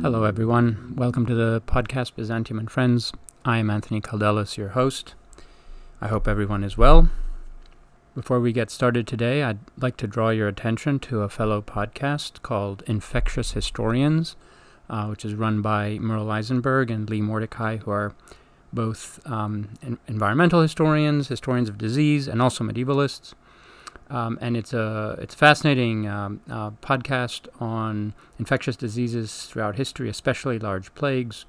Hello, everyone. Welcome to the podcast Byzantium and Friends. I am Anthony Kaldellis, your host. I hope everyone is well. Before we get started today, I'd like to draw your attention to a fellow podcast called Infectious Historians, uh, which is run by Merle Eisenberg and Lee Mordechai, who are both um, environmental historians, historians of disease, and also medievalists. Um, and it's a it's a fascinating um, uh, podcast on infectious diseases throughout history, especially large plagues.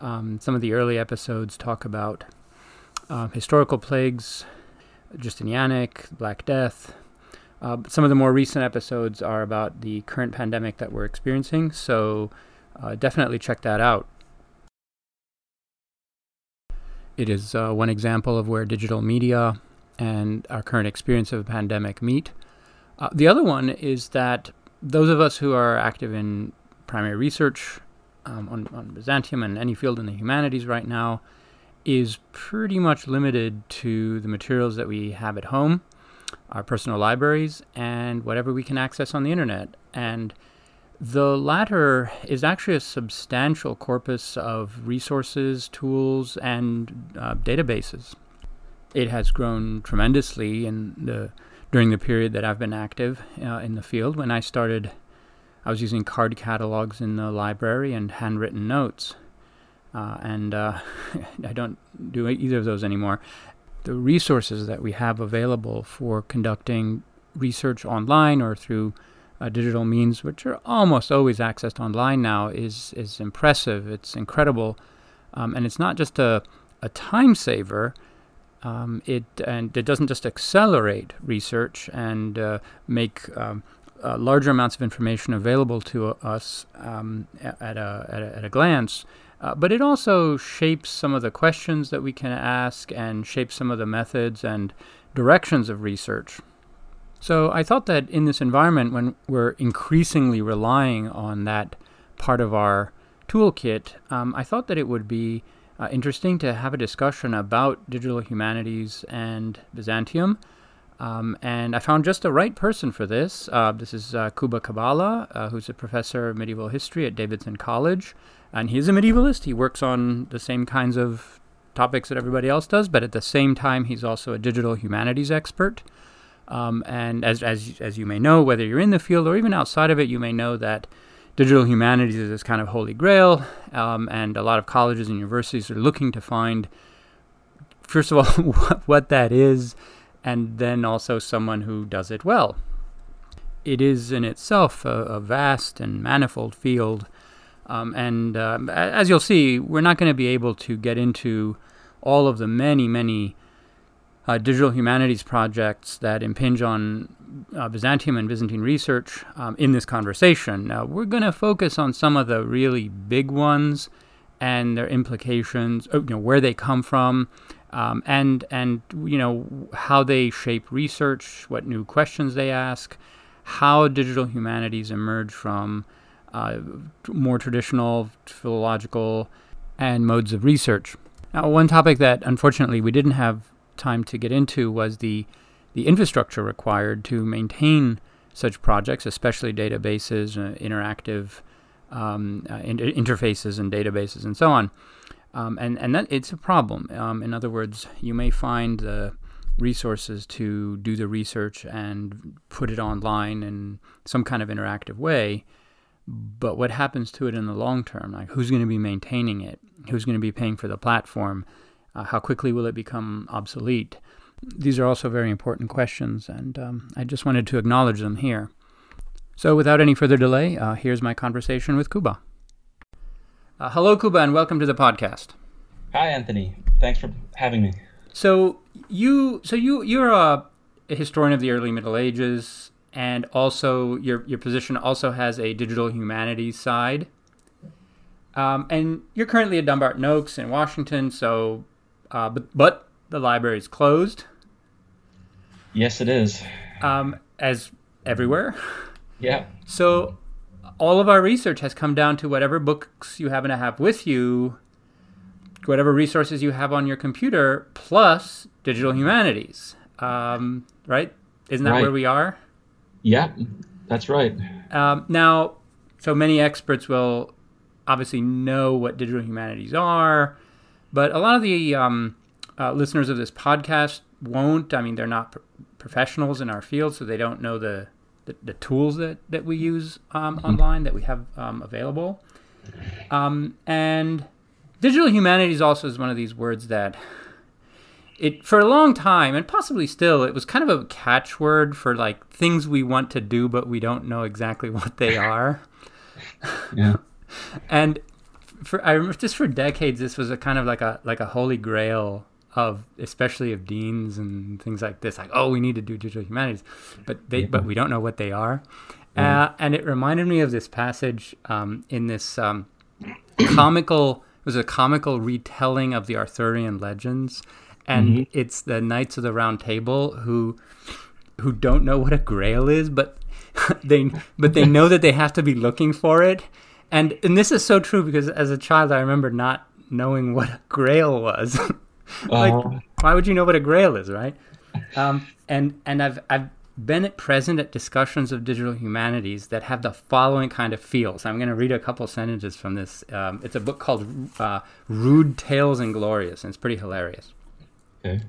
Um, some of the early episodes talk about uh, historical plagues, Justinianic, Black Death. Uh, some of the more recent episodes are about the current pandemic that we're experiencing, so uh, definitely check that out. It is uh, one example of where digital media and our current experience of a pandemic meet. Uh, the other one is that those of us who are active in primary research um, on, on Byzantium and any field in the humanities right now is pretty much limited to the materials that we have at home, our personal libraries, and whatever we can access on the internet. And the latter is actually a substantial corpus of resources, tools, and uh, databases it has grown tremendously in the during the period that I've been active uh, in the field. When I started, I was using card catalogs in the library and handwritten notes, uh, and uh, I don't do either of those anymore. The resources that we have available for conducting research online or through uh, digital means, which are almost always accessed online now, is is impressive. It's incredible, um, and it's not just a a time saver um, it and it doesn't just accelerate research and uh, make um, uh, larger amounts of information available to us um, at, a, at, a, at, a, glance, uh, but it also shapes some of the questions that we can ask and shapes some of the methods and directions of research. So I thought that in this environment, when we're increasingly relying on that part of our toolkit, um, I thought that it would be uh, interesting to have a discussion about digital humanities and Byzantium. Um, and I found just the right person for this. Uh, this is uh, Kuba Kabala, uh, who's a professor of medieval history at Davidson College. And he's a medievalist. He works on the same kinds of topics that everybody else does, but at the same time, he's also a digital humanities expert. Um, and as, as, as you may know, whether you're in the field or even outside of it, you may know that digital humanities is this kind of holy grail, um, and a lot of colleges and universities are looking to find, first of all, what that is, and then also someone who does it well. It is in itself a, a vast and manifold field, um, and uh, as you'll see, we're not going to be able to get into all of the many, many uh, digital humanities projects that impinge on uh, Byzantium and Byzantine research um, in this conversation. Now, we're going to focus on some of the really big ones and their implications, uh, you know, where they come from, um, and and you know how they shape research, what new questions they ask, how digital humanities emerge from uh, more traditional philological and modes of research. Now, one topic that unfortunately we didn't have time to get into was the the infrastructure required to maintain such projects, especially databases, uh, interactive um, uh, in- interfaces and databases, and so on. Um, and and that it's a problem. Um, in other words, you may find the resources to do the research and put it online in some kind of interactive way. But what happens to it in the long term? Like, who's going to be maintaining it? Who's going to be paying for the platform? Uh, how quickly will it become obsolete? These are also very important questions, and um, I just wanted to acknowledge them here. So, without any further delay, uh, here's my conversation with Kuba. Uh, hello, Kuba, and welcome to the podcast. Hi, Anthony. Thanks for having me. So, you, so you, you're a, a historian of the early Middle Ages, and also your your position also has a digital humanities side. Um, and you're currently at Dumbarton Oaks in Washington, so uh, but but the library is closed. Yes, it is. Um, as everywhere. Yeah. So all of our research has come down to whatever books you happen to have with you, whatever resources you have on your computer, plus digital humanities. um, right? Isn't that Right. where we are? Yeah, that's right. Um, now, so many experts will obviously know what digital humanities are, but a lot of the um, uh, listeners of this podcast won't. I mean, they're not pro- professionals in our field, so they don't know the the, the tools that, that we use um, online that we have um, available. Um, and digital humanities also is one of these words that it for a long time and possibly still it was kind of a catchword for like things we want to do but we don't know exactly what they are Yeah. and for I remember just for decades this was a kind of like a like a holy grail of especially of deans and things like this like oh we need to do digital humanities. But they but we don't know what they are. Uh, and it reminded me of this passage um, in this um, comical it was a comical retelling of the arthurian legends. And it's the knights of the round table who who don't know what a grail is but they but they know that they have to be looking for it and and this is so true because as a child i remember not knowing what a grail was. Like Uh, why would you know what a grail is right? Um, and and i've i've been at present at discussions of digital humanities that have the following kind of feel so i'm going to read a couple sentences from this um, it's a book called uh, rude tales and glorious and it's pretty hilarious. Okay.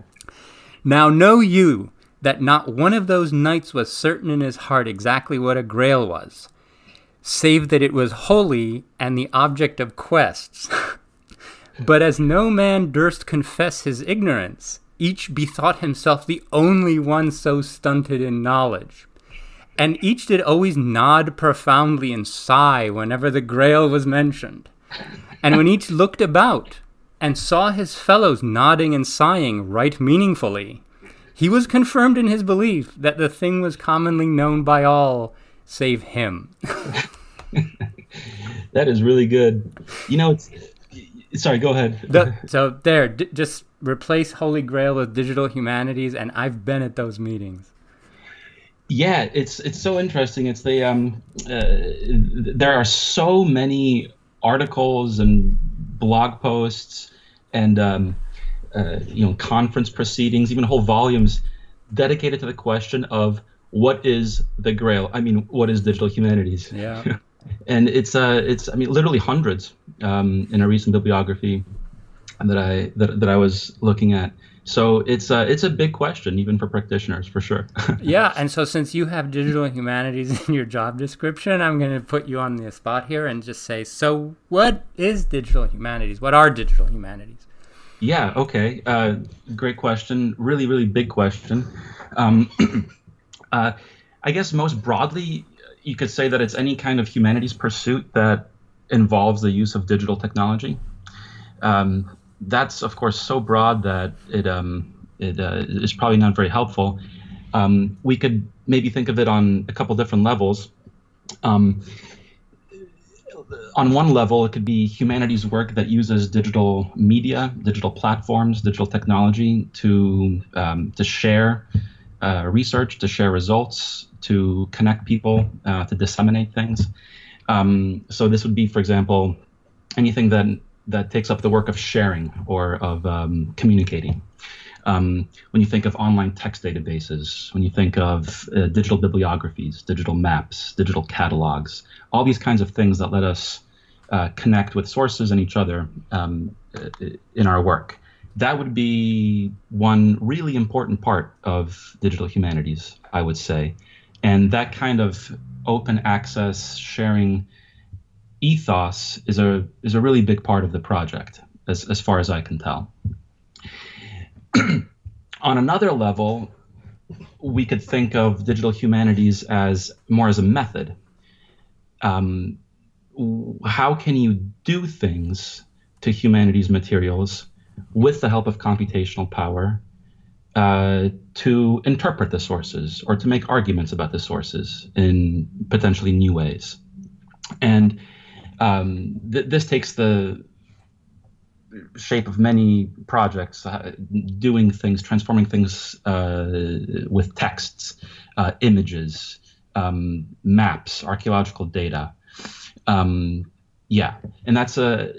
now know you that not one of those knights was certain in his heart exactly what a grail was, save that it was holy and the object of quests. but as no man durst confess his ignorance, each bethought himself the only one so stunted in knowledge. And each did always nod profoundly and sigh whenever the grail was mentioned. And when each looked about and saw his fellows nodding and sighing right meaningfully, he was confirmed in his belief that the thing was commonly known by all save him. That is really good. You know, it's. Sorry, go ahead. The- so there, d- just replace Holy Grail with digital humanities, and I've been at those meetings. Yeah, it's it's so interesting. It's the um, uh, there are so many articles and blog posts and um, uh, you know conference proceedings, even whole volumes dedicated to the question of what is the Grail. I mean, what is digital humanities? Yeah. and it's uh it's I mean literally hundreds um, in a recent bibliography that I that, that I was looking at. So it's uh, it's a big question even for practitioners for sure. Yeah, and so since you have digital humanities in your job description, I'm going to put you on the spot here and just say, so what is digital humanities? What are digital humanities? Yeah. Okay. Uh, great question. Really, really big question. Um, uh, I guess most broadly, you could say that it's any kind of humanities pursuit that involves the use of digital technology. Um, that's of course so broad that it um, it uh, is probably not very helpful. Um, we could maybe think of it on a couple different levels. Um, on one level, it could be humanities work that uses digital media, digital platforms, digital technology to um, to share uh, research, to share results, to connect people, uh, to disseminate things. Um, so this would be, for example, anything that that takes up the work of sharing or of um, communicating. Um, when you think of online text databases, when you think of uh, digital bibliographies, digital maps, digital catalogs, all these kinds of things that let us uh, connect with sources and each other um, in our work. That would be one really important part of digital humanities, I would say. And that kind of open access sharing ethos is a is a really big part of the project, as, as far as I can tell. On another level, we could think of digital humanities as more as a method. Um, how can you do things to humanities materials with the help of computational power uh, to interpret the sources or to make arguments about the sources in potentially new ways? And um, th- this takes the shape of many projects, uh, doing things, transforming things uh, with texts, uh, images, um, maps, archaeological data. Um, yeah, and that's a,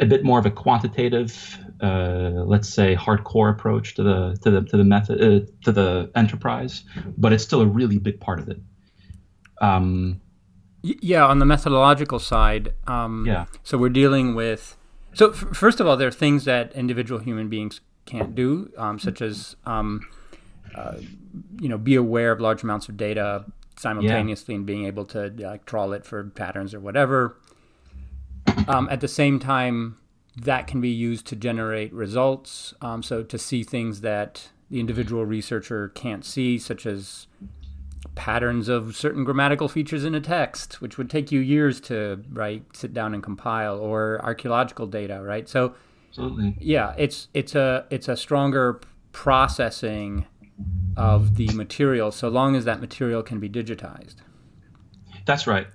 a bit more of a quantitative uh, let's say hardcore approach to the to the to the method uh, to the enterprise, but it's still a really big part of it. Um, yeah, on the methodological side, um, yeah. So we're dealing with. So f- first of all, there are things that individual human beings can't do, um, such as um, uh, you know be aware of large amounts of data simultaneously yeah. and being able to like trawl it for patterns or whatever. Um, at the same time, that can be used to generate results. Um, so to see things that the individual researcher can't see, such as patterns of certain grammatical features in a text, which would take you years to write, sit down and compile, or archaeological data, right? So, absolutely, yeah, it's it's a it's a stronger processing of the material, so long as that material can be digitized. That's right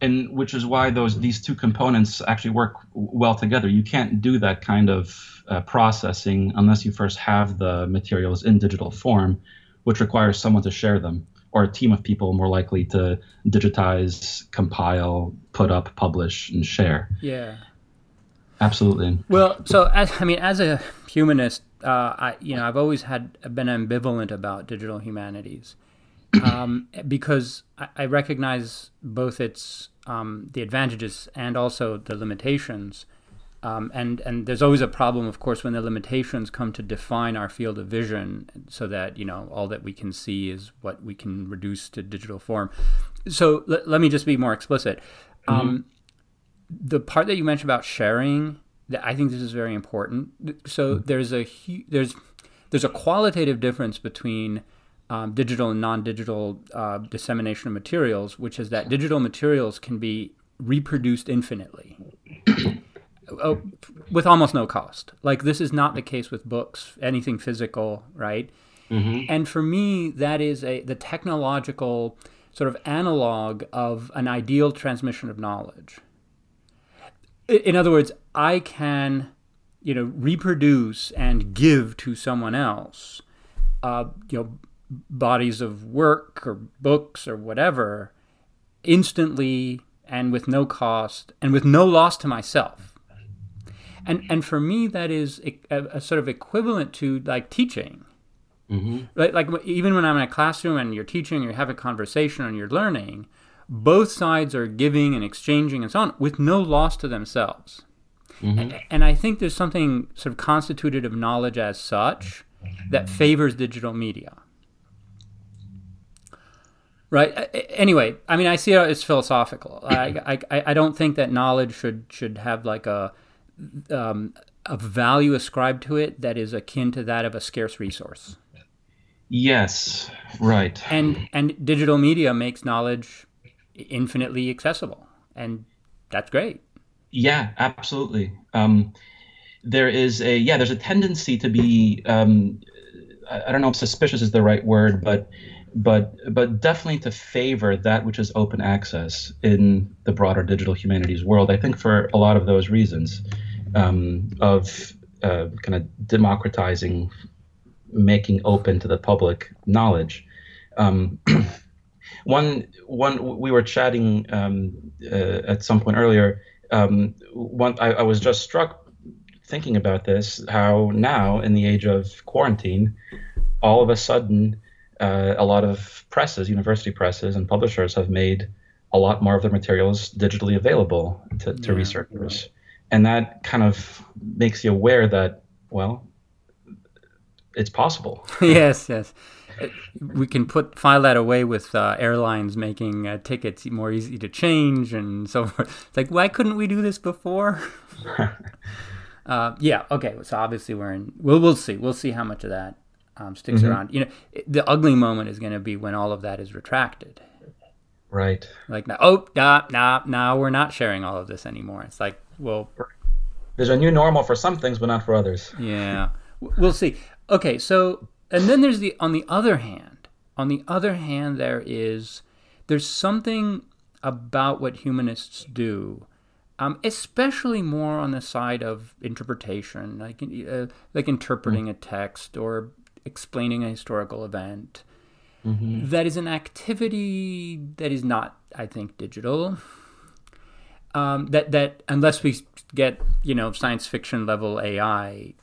and which is why those these two components actually work well together. You can't do that kind of uh, processing unless you first have the materials in digital form, which requires someone to share them or a team of people more likely to digitize, compile, put up, publish, and share. Yeah. Absolutely. Well, so as I mean, as a humanist, uh, I you know I've always had been ambivalent about digital humanities um, because I, I, recognize both its um, the advantages and also the limitations. Um, and and there's always a problem, of course, when the limitations come to define our field of vision, so that you know all that we can see is what we can reduce to digital form. So l- let me just be more explicit. Mm-hmm. Um, the part that you mentioned about sharing, I think this is very important. So mm-hmm. there's a there's there's a qualitative difference between um, digital and non-digital uh, dissemination of materials, which is that digital materials can be reproduced infinitely uh, with almost no cost. Like this is not the case with books, anything physical, right? Mm-hmm. And for me, that is a the technological sort of analog of an ideal transmission of knowledge. In other words, I can, you know, reproduce and give to someone else, uh, you know bodies of work or books or whatever instantly and with no cost and with no loss to myself. And and for me that is a, a sort of equivalent to like teaching. Mm-hmm. Like, like even when I'm in a classroom and you're teaching, you have a conversation and you're learning, both sides are giving and exchanging and so on with no loss to themselves. Mm-hmm. And, and I think there's something sort of constituted of knowledge as such that favors digital media. Right. Anyway, I mean, I see it as philosophical. I, I, I don't think that knowledge should should have like a um, a value ascribed to it that is akin to that of a scarce resource. Yes. Right. And and digital media makes knowledge infinitely accessible, and that's great. Yeah, absolutely. Um, there is a yeah, there's a tendency to be um, I, I don't know if suspicious is the right word, but but but definitely to favor that which is open access in the broader digital humanities world. I think for a lot of those reasons, um, of uh, kind of democratizing, making open to the public knowledge. Um, one one we were chatting um, uh, at some point earlier. Um, one I, I was just struck thinking about this how now in the age of quarantine, all of a sudden uh, a lot of presses, university presses, and publishers have made a lot more of their materials digitally available to, to yeah, researchers. Right. And that kind of makes you aware that, well, it's possible. yes, yes. We can put file that away with uh, airlines making uh, tickets more easy to change and so forth. It's like, why couldn't we do this before? uh, yeah, okay. So obviously we're in. We'll we'll see. We'll see how much of that um, sticks mm-hmm. around. You know, the ugly moment is going to be when all of that is retracted. Right. Like, oh, nah, nah, nah, we're not sharing all of this anymore. It's like, well, there's a new normal for some things, but not for others. Yeah, we'll see. Okay, so and then there's the on the other hand, on the other hand, there is there's something about what humanists do um, especially more on the side of interpretation, like uh, like interpreting mm. a text or explaining a historical event. Mm-hmm. That is an activity that is not, I think, digital. um, that that unless we get you know science fiction level AI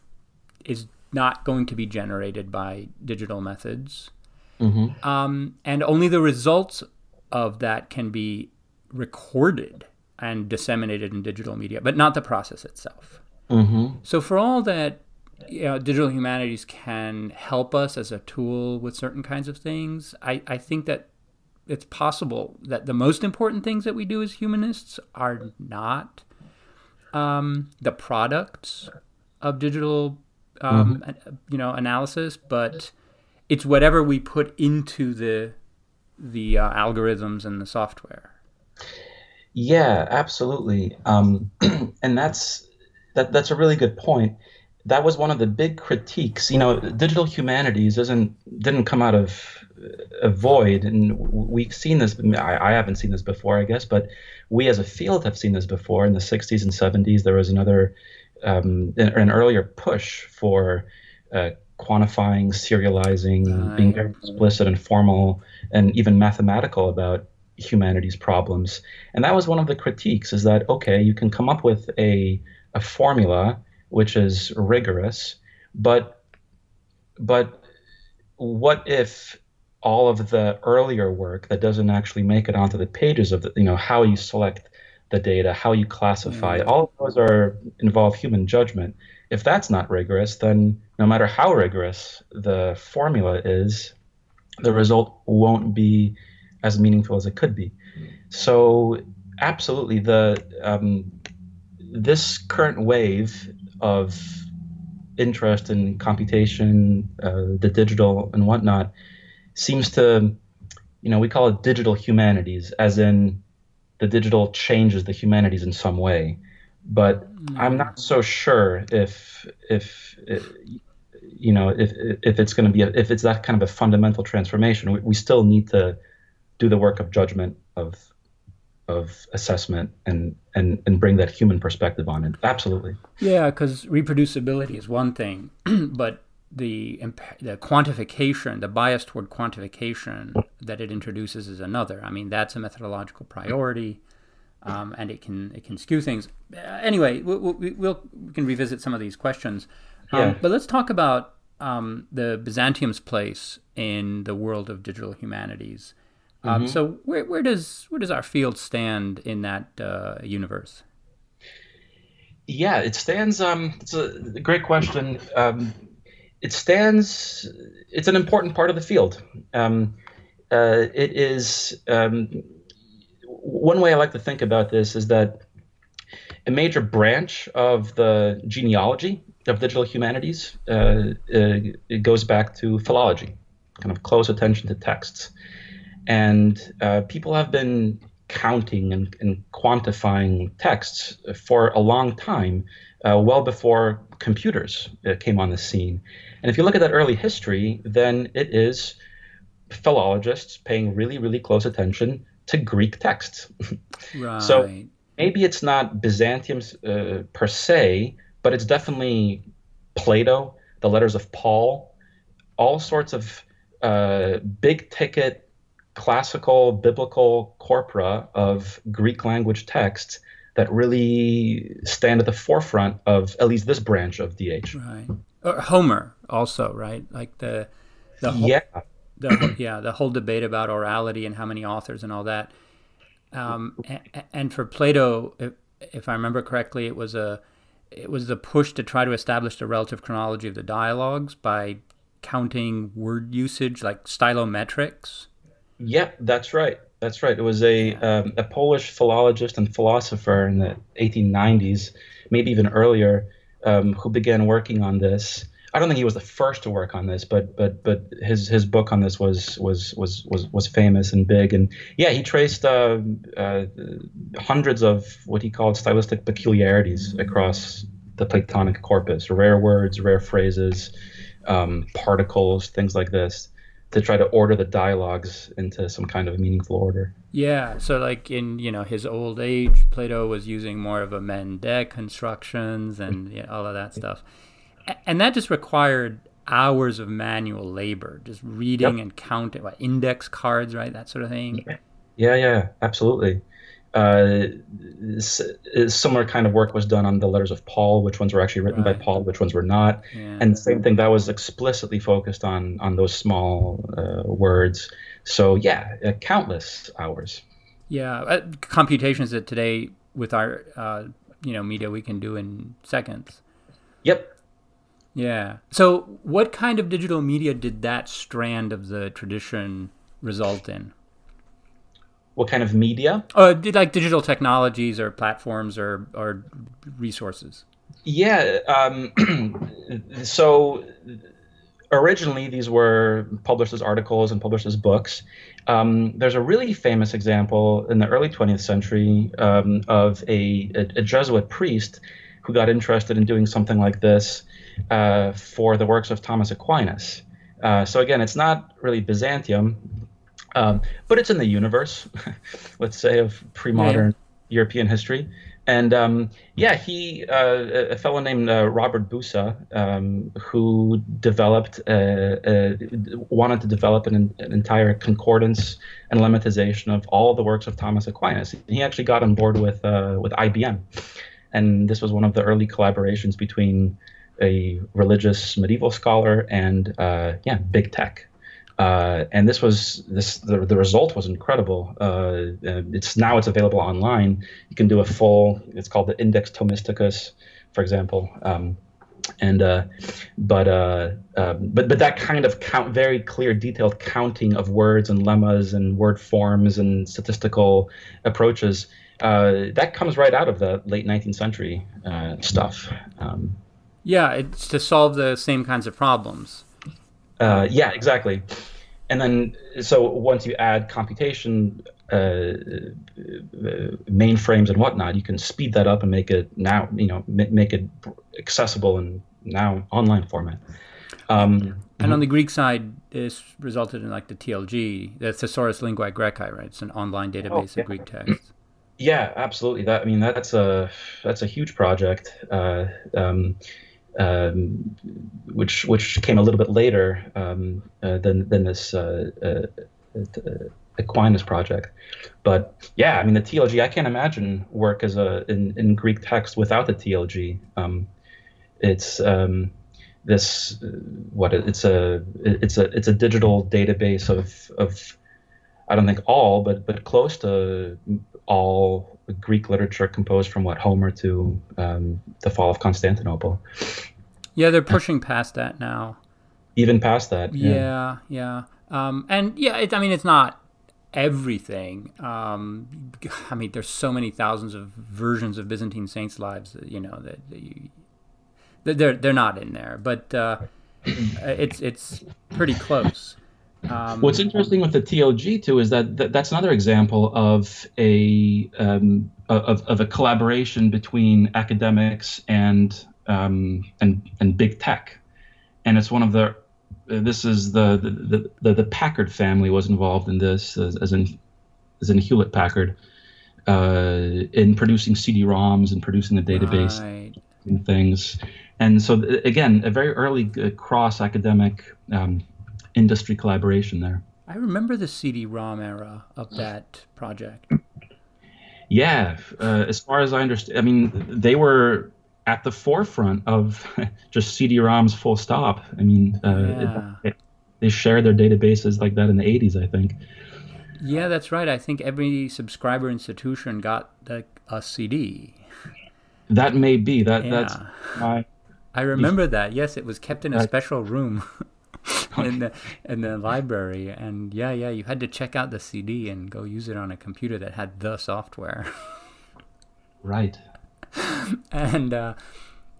is not going to be generated by digital methods, mm-hmm. um, and only the results of that can be recorded and disseminated in digital media, but not the process itself. Mm-hmm. So for all that you know, digital humanities can help us as a tool with certain kinds of things, I, I think that it's possible that the most important things that we do as humanists are not um, the products of digital um, mm-hmm. you know analysis, but it's whatever we put into the the uh, algorithms and the software. Yeah, absolutely, um, and that's that. That's a really good point. That was one of the big critiques. You know, digital humanities isn't didn't come out of a void, and we've seen this. I, I haven't seen this before, I guess, but we as a field have seen this before. In the '60s and '70s, there was another um, an earlier push for uh, quantifying, serializing, being very explicit and formal, and even mathematical about humanities problems. And that was one of the critiques: is that okay, you can come up with a a formula which is rigorous, but but what if all of the earlier work that doesn't actually make it onto the pages of the you know how you select the data, how you classify, mm-hmm. all of those are involve human judgment. If that's not rigorous, then no matter how rigorous the formula is, the result won't be as meaningful as it could be. So, absolutely, the um, this current wave of interest in computation, uh, the digital and whatnot, seems to, you know, we call it digital humanities, as in the digital changes the humanities in some way. But mm. I'm not so sure if if, if you know if if it's going to be a, if it's that kind of a fundamental transformation. We, we still need to do the work of judgment of of assessment and and and bring that human perspective on it. Absolutely. Yeah, because reproducibility is one thing, but the the quantification, the bias toward quantification that it introduces is another. I mean, that's a methodological priority, um, and it can it can skew things. Uh, anyway, we'll, we'll, we can revisit some of these questions, um, yeah. but let's talk about um, the Byzantium's place in the world of digital humanities. Um, mm-hmm. So, where, where does where does our field stand in that uh, universe? Yeah, it stands. Um, it's a great question. Um, it stands. It's an important part of the field. Um, uh, it is um, one way I like to think about this is that a major branch of the genealogy of digital humanities uh, uh, it goes back to philology, kind of close attention to texts, and uh, people have been counting and, and, quantifying texts for a long time, uh, well before computers uh, came on the scene. And if you look at that early history, then it is philologists paying really, really close attention to Greek texts. Right. so maybe it's not Byzantium uh, per se, but it's definitely Plato, the letters of Paul, all sorts of uh, big ticket classical biblical corpora of Greek language texts that really stand at the forefront of at least this branch of DH. Right. Or Homer also, right? Like the the whole, yeah the yeah the whole debate about orality and how many authors and all that. Um, and, and, for Plato, if, if I remember correctly, it was a it was the push to try to establish the relative chronology of the dialogues by counting word usage like stylometrics. Yep, that's right. That's right. It was a um, a Polish philologist and philosopher in the 1890s, maybe even earlier, um, who began working on this. I don't think he was the first to work on this, but but but his his book on this was was was was was famous and big. And yeah, he traced uh, uh, hundreds of what he called stylistic peculiarities across the Platonic corpus, rare words, rare phrases, um, particles, things like this to try to order the dialogues into some kind of meaningful order. Yeah, so like in you know his old age, Plato was using more of a Mendel constructions and you know, all of that stuff, and that just required hours of manual labor, just reading yep. and counting, what, index cards, right, that sort of thing. Yeah, yeah, absolutely. Uh, similar kind of work was done on the letters of Paul, which ones were actually written right. by Paul, which ones were not, yeah. and same thing that was explicitly focused on on those small uh, words. So yeah, uh, countless hours. Yeah, uh, computations that today with our uh, you know media we can do in seconds. Yep. Yeah. So, what kind of digital media did that strand of the tradition result in? What kind of media? Uh, like digital technologies or platforms or or resources? Yeah. Um, so originally these were published as articles and published as books. Um, there's a really famous example in the early 20th century um, of a, a, a, Jesuit priest who got interested in doing something like this uh, for the works of Thomas Aquinas. Uh, so again, it's not really Byzantium, um, but it's in the universe, let's say, of pre-modern yeah. European history. And um, yeah, he, uh, a fellow named uh, Robert Busa, um, who developed, uh, uh wanted to develop an, an, entire concordance and lemmatization of all the works of Thomas Aquinas. He actually got on board with uh, with IBM, and this was one of the early collaborations between a religious medieval scholar and uh, yeah, big tech. Uh, and this was this the, the result was incredible. Uh, it's now it's available online. You can do a full. It's called the Index Thomisticus, for example. Um, and uh, but uh, um, but but that kind of count, very clear, detailed counting of words and lemmas and word forms and statistical approaches uh, that comes right out of the late 19th century uh, stuff. Um, yeah, it's to solve the same kinds of problems. Uh, yeah, exactly. And then, so once you add computation, uh, uh, mainframes and whatnot, you can speed that up and make it now, you know, make it accessible and now online format. Um, and on the Greek side, this resulted in like the TLG, the Thesaurus Linguae Graecae, right? It's an online database oh, yeah. of Greek texts. Yeah, absolutely. That I mean, that's a that's a huge project. Uh, um, um, which which came a little bit later um, uh, than than this uh, uh, uh Aquinas project. But yeah, I mean the TLG. I can't imagine work as a in, in Greek text without the TLG. Um, it's um, this what it's a it's a it's a digital database of of I don't think all, but but close to all Greek literature composed from what Homer to um, the fall of Constantinople. Yeah, they're pushing past that now. Even past that. Yeah, yeah, yeah. Um, and yeah, it, I mean, it's not everything. Um, I mean, there's so many thousands of versions of Byzantine saints' lives. That, you know that, that you, they're they're not in there, but uh, it's it's pretty close. Um, What's interesting with the TLG too is that th- that's another example of a um, of, of a collaboration between academics and um, and and big tech, and it's one of the this is the the, the, the Packard family was involved in this as, as in as in Hewlett Packard uh, in producing CD-ROMs and producing the database right. and things. And so again, a very early uh, cross academic um, industry collaboration there. I remember the CD-ROM era of that project. Yeah, uh, as far as I understand, I mean, they were at the forefront of just CD-ROMs full stop. I mean, uh, yeah. it, it, they shared their databases like that in the 80s, I think. Yeah, that's right. I think every subscriber institution got the, a CD. That may be that. Yeah. That's my. I remember that. Yes, it was kept in a special room in the in the library, and yeah, yeah, you had to check out the CD and go use it on a computer that had the software. right. and uh,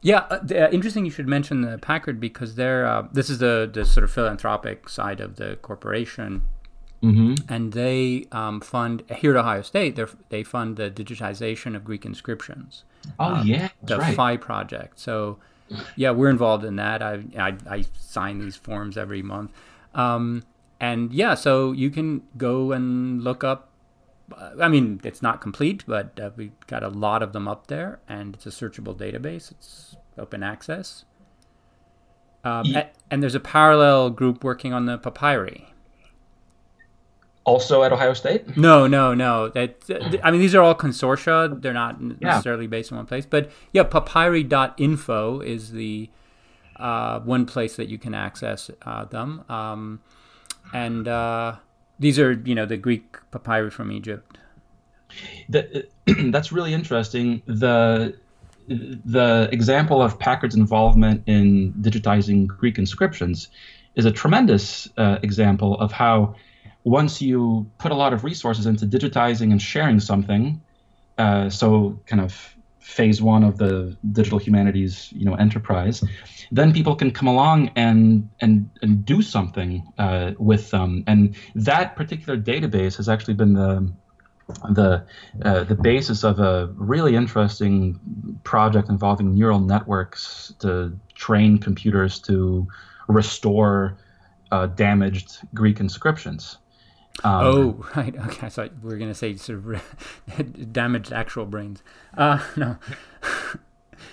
yeah, uh, uh, interesting. You should mention the Packard because they're uh, this is the the sort of philanthropic side of the corporation. Mm-hmm. And they um, fund here at Ohio State. They fund the digitization of Greek inscriptions. Oh um, yeah, the right. Phi project. So yeah, we're involved in that. I I, I sign these forms every month, um, and yeah, so you can go and look up I mean, it's not complete, but uh, we've got a lot of them up there, and it's a searchable database. It's open access. Um, yeah. and there's a parallel group working on the papyri. Also at Ohio State? No, no, no. That I mean, these are all consortia. They're not necessarily yeah. based in one place. But yeah, papyri.info is the uh, one place that you can access uh, them. Um, and uh, these are, you know, the Greek papyri from Egypt. The, that's really interesting. The the example of Packard's involvement in digitizing Greek inscriptions is a tremendous uh, example of how once you put a lot of resources into digitizing and sharing something, uh, so kind of phase one of the digital humanities you know enterprise, then people can come along and and and do something uh, with them. And that particular database has actually been the the uh, the basis of a really interesting project involving neural networks to train computers to restore uh, damaged Greek inscriptions. Um, oh, right. Okay. I thought we were going to say sort of damaged actual brains. Uh, no.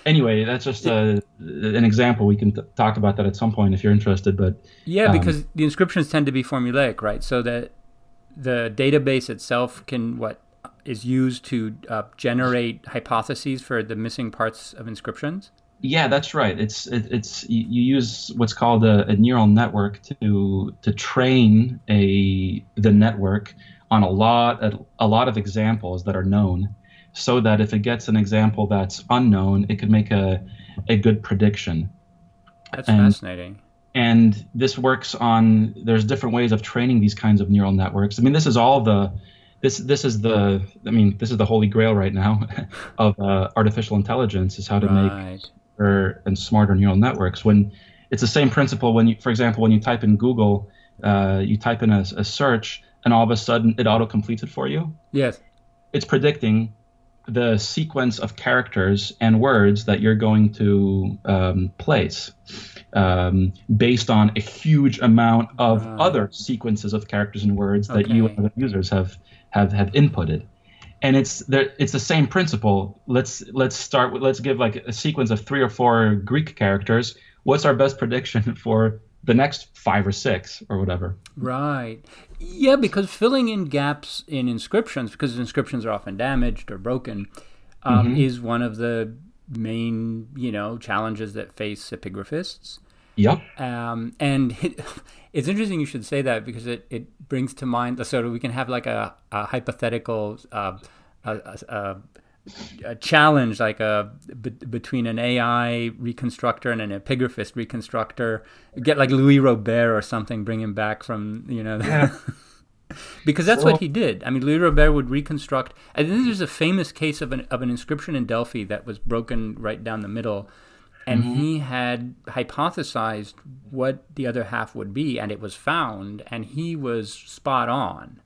anyway, that's just a, an example. We can t- talk about that at some point if you're interested. But yeah, um, because the inscriptions tend to be formulaic, right? So that the database itself can what is used to uh, generate hypotheses for the missing parts of inscriptions. Yeah, that's right. It's it, it's you, use what's called a, a, neural network to to train a the network on a lot a, a lot of examples that are known, so that if it gets an example that's unknown, it could make a a good prediction. That's and, fascinating. And this works on there's different ways of training these kinds of neural networks. I mean, this is all the this this is the I mean this is the holy grail right now of uh, artificial intelligence is how to right. make and smarter neural networks. When it's the same principle when you, for example, when you type in Google, uh, you type in a, a, search, and all of a sudden it auto completes it for you. Yes. It's predicting the sequence of characters and words that you're going to um, place um, based on a huge amount of other sequences of characters and words that you and other users have have have inputted and it's there it's the same principle. Let's let's start with let's give like a sequence of three or four greek characters. What's our best prediction for the next five or six or whatever? Right. Yeah because filling in gaps in inscriptions because inscriptions are often damaged or broken um, mm-hmm. is one of the main you know challenges that face epigraphists Yep. Um, and it, it's interesting you should say that because it, it brings to mind the sort of we can have like a, a hypothetical uh, a, a, a, challenge like a b- between an AI reconstructor and an epigraphist reconstructor. Get like Louis Robert or something, bring him back from you know. Yeah. because that's well, what he did. I mean, Louis Robert would reconstruct. I think there's a famous case of an of an inscription in Delphi that was broken right down the middle and mm-hmm. he had hypothesized what the other half would be and it was found and he was spot on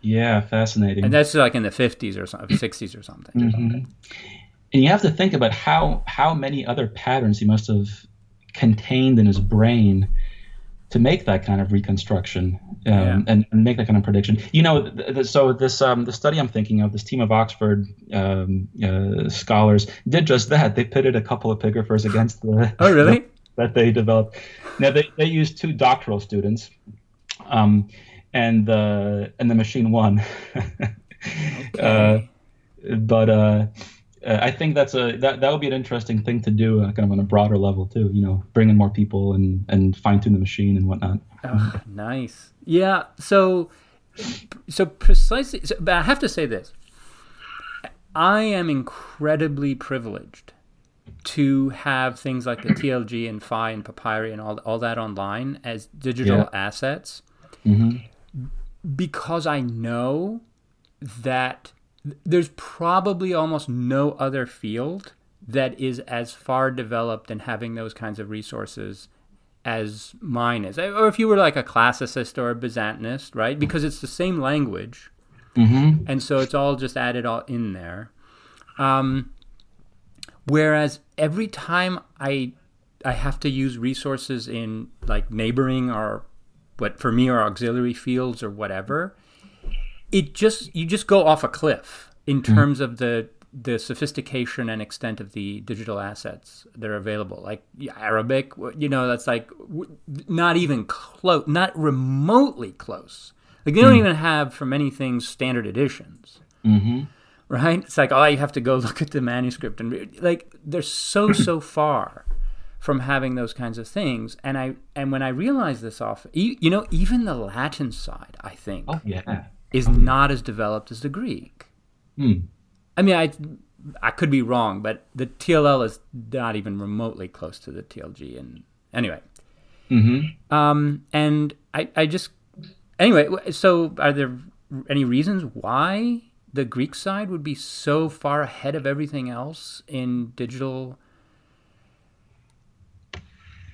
yeah fascinating and that's like in the 50s or something 60s or something, mm-hmm. or something. and you have to think about how how many other patterns he must have contained in his brain to make that kind of reconstruction um, yeah. and, and, make that kind of prediction. You know, th- th- so this um, the study I'm thinking of, this team of Oxford um, uh, scholars did just that. They pitted a couple of epigraphers against the. oh, really? That they developed. Now they, they used two doctoral students, um, and the and the machine won. okay. uh, but uh, uh, I think that's a that that would be an interesting thing to do, uh, kind of on a broader level too. You know, bring in more people and and fine tune the machine and whatnot. Oh, nice. Yeah. So, so precisely. So, but I have to say this: I am incredibly privileged to have things like the TLG and Phi and Papyri and all all that online as digital yeah. assets, mm-hmm. because I know that there's probably almost no other field that is as far developed in having those kinds of resources as mine is. Or if you were like a classicist or a Byzantinist, right? Because it's the same language. Mm-hmm. And so it's all just added all in there. Um, whereas every time I I have to use resources in like neighboring or what for me are auxiliary fields or whatever, it just you just go off a cliff in mm-hmm. terms mm-hmm. of the the sophistication and extent of the digital assets that are available like arabic you know that's like not even close not remotely close Like they don't even have for many things standard editions. Mm-hmm. Right? It's like oh, you have to go look at the manuscript and read. like they're so so far from having those kinds of things. And I and when I realized this off, you, you know, even the Latin side, I think, Oh yeah. Is not as developed as the Greek. Hmm. I mean, I I could be wrong, but the TLL is not even remotely close to the TLG. And anyway, Mm-hmm. um, and I I just anyway. So, are there any reasons why the Greek side would be so far ahead of everything else in digital?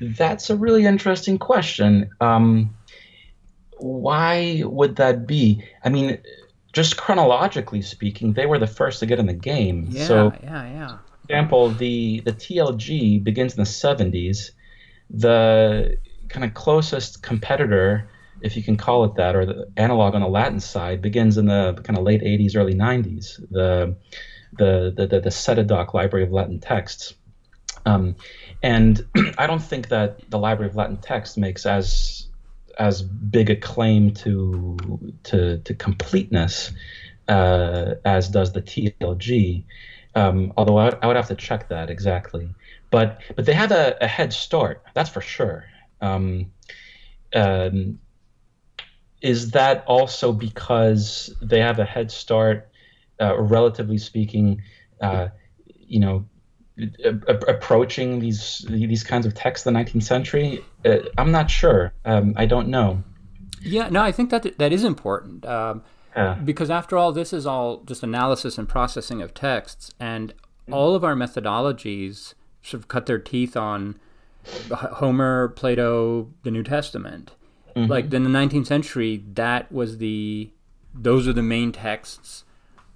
That's a really interesting question. Um, why would that be? I mean, just chronologically speaking, they were the first to get in the game. Yeah, So, yeah, yeah. For example, the the TLG begins in the 70s. The kind of closest competitor, if you can call it that, or the analog on the Latin side, begins in the kind of late 80s, early 90s. The the the the, the Cetedoc Library of Latin Texts. Um, and I don't think that the Library of Latin Text makes as as big a claim to to to completeness uh, as does the TLG. Um, although I, I would have to check that exactly. But but they have a, a head start. That's for sure. Um, um, is that also because they have a head start, uh, relatively speaking? Uh, you know, approaching these these kinds of texts the 19th century. Uh, I'm not sure. Um, I don't know. Yeah, no, I think that that is important. Um, Uh, because after all, this is all just analysis and processing of texts, and all of our methodologies sort of cut their teeth on Homer, Plato, the New Testament. Like in the 19th century, that was the those are the main texts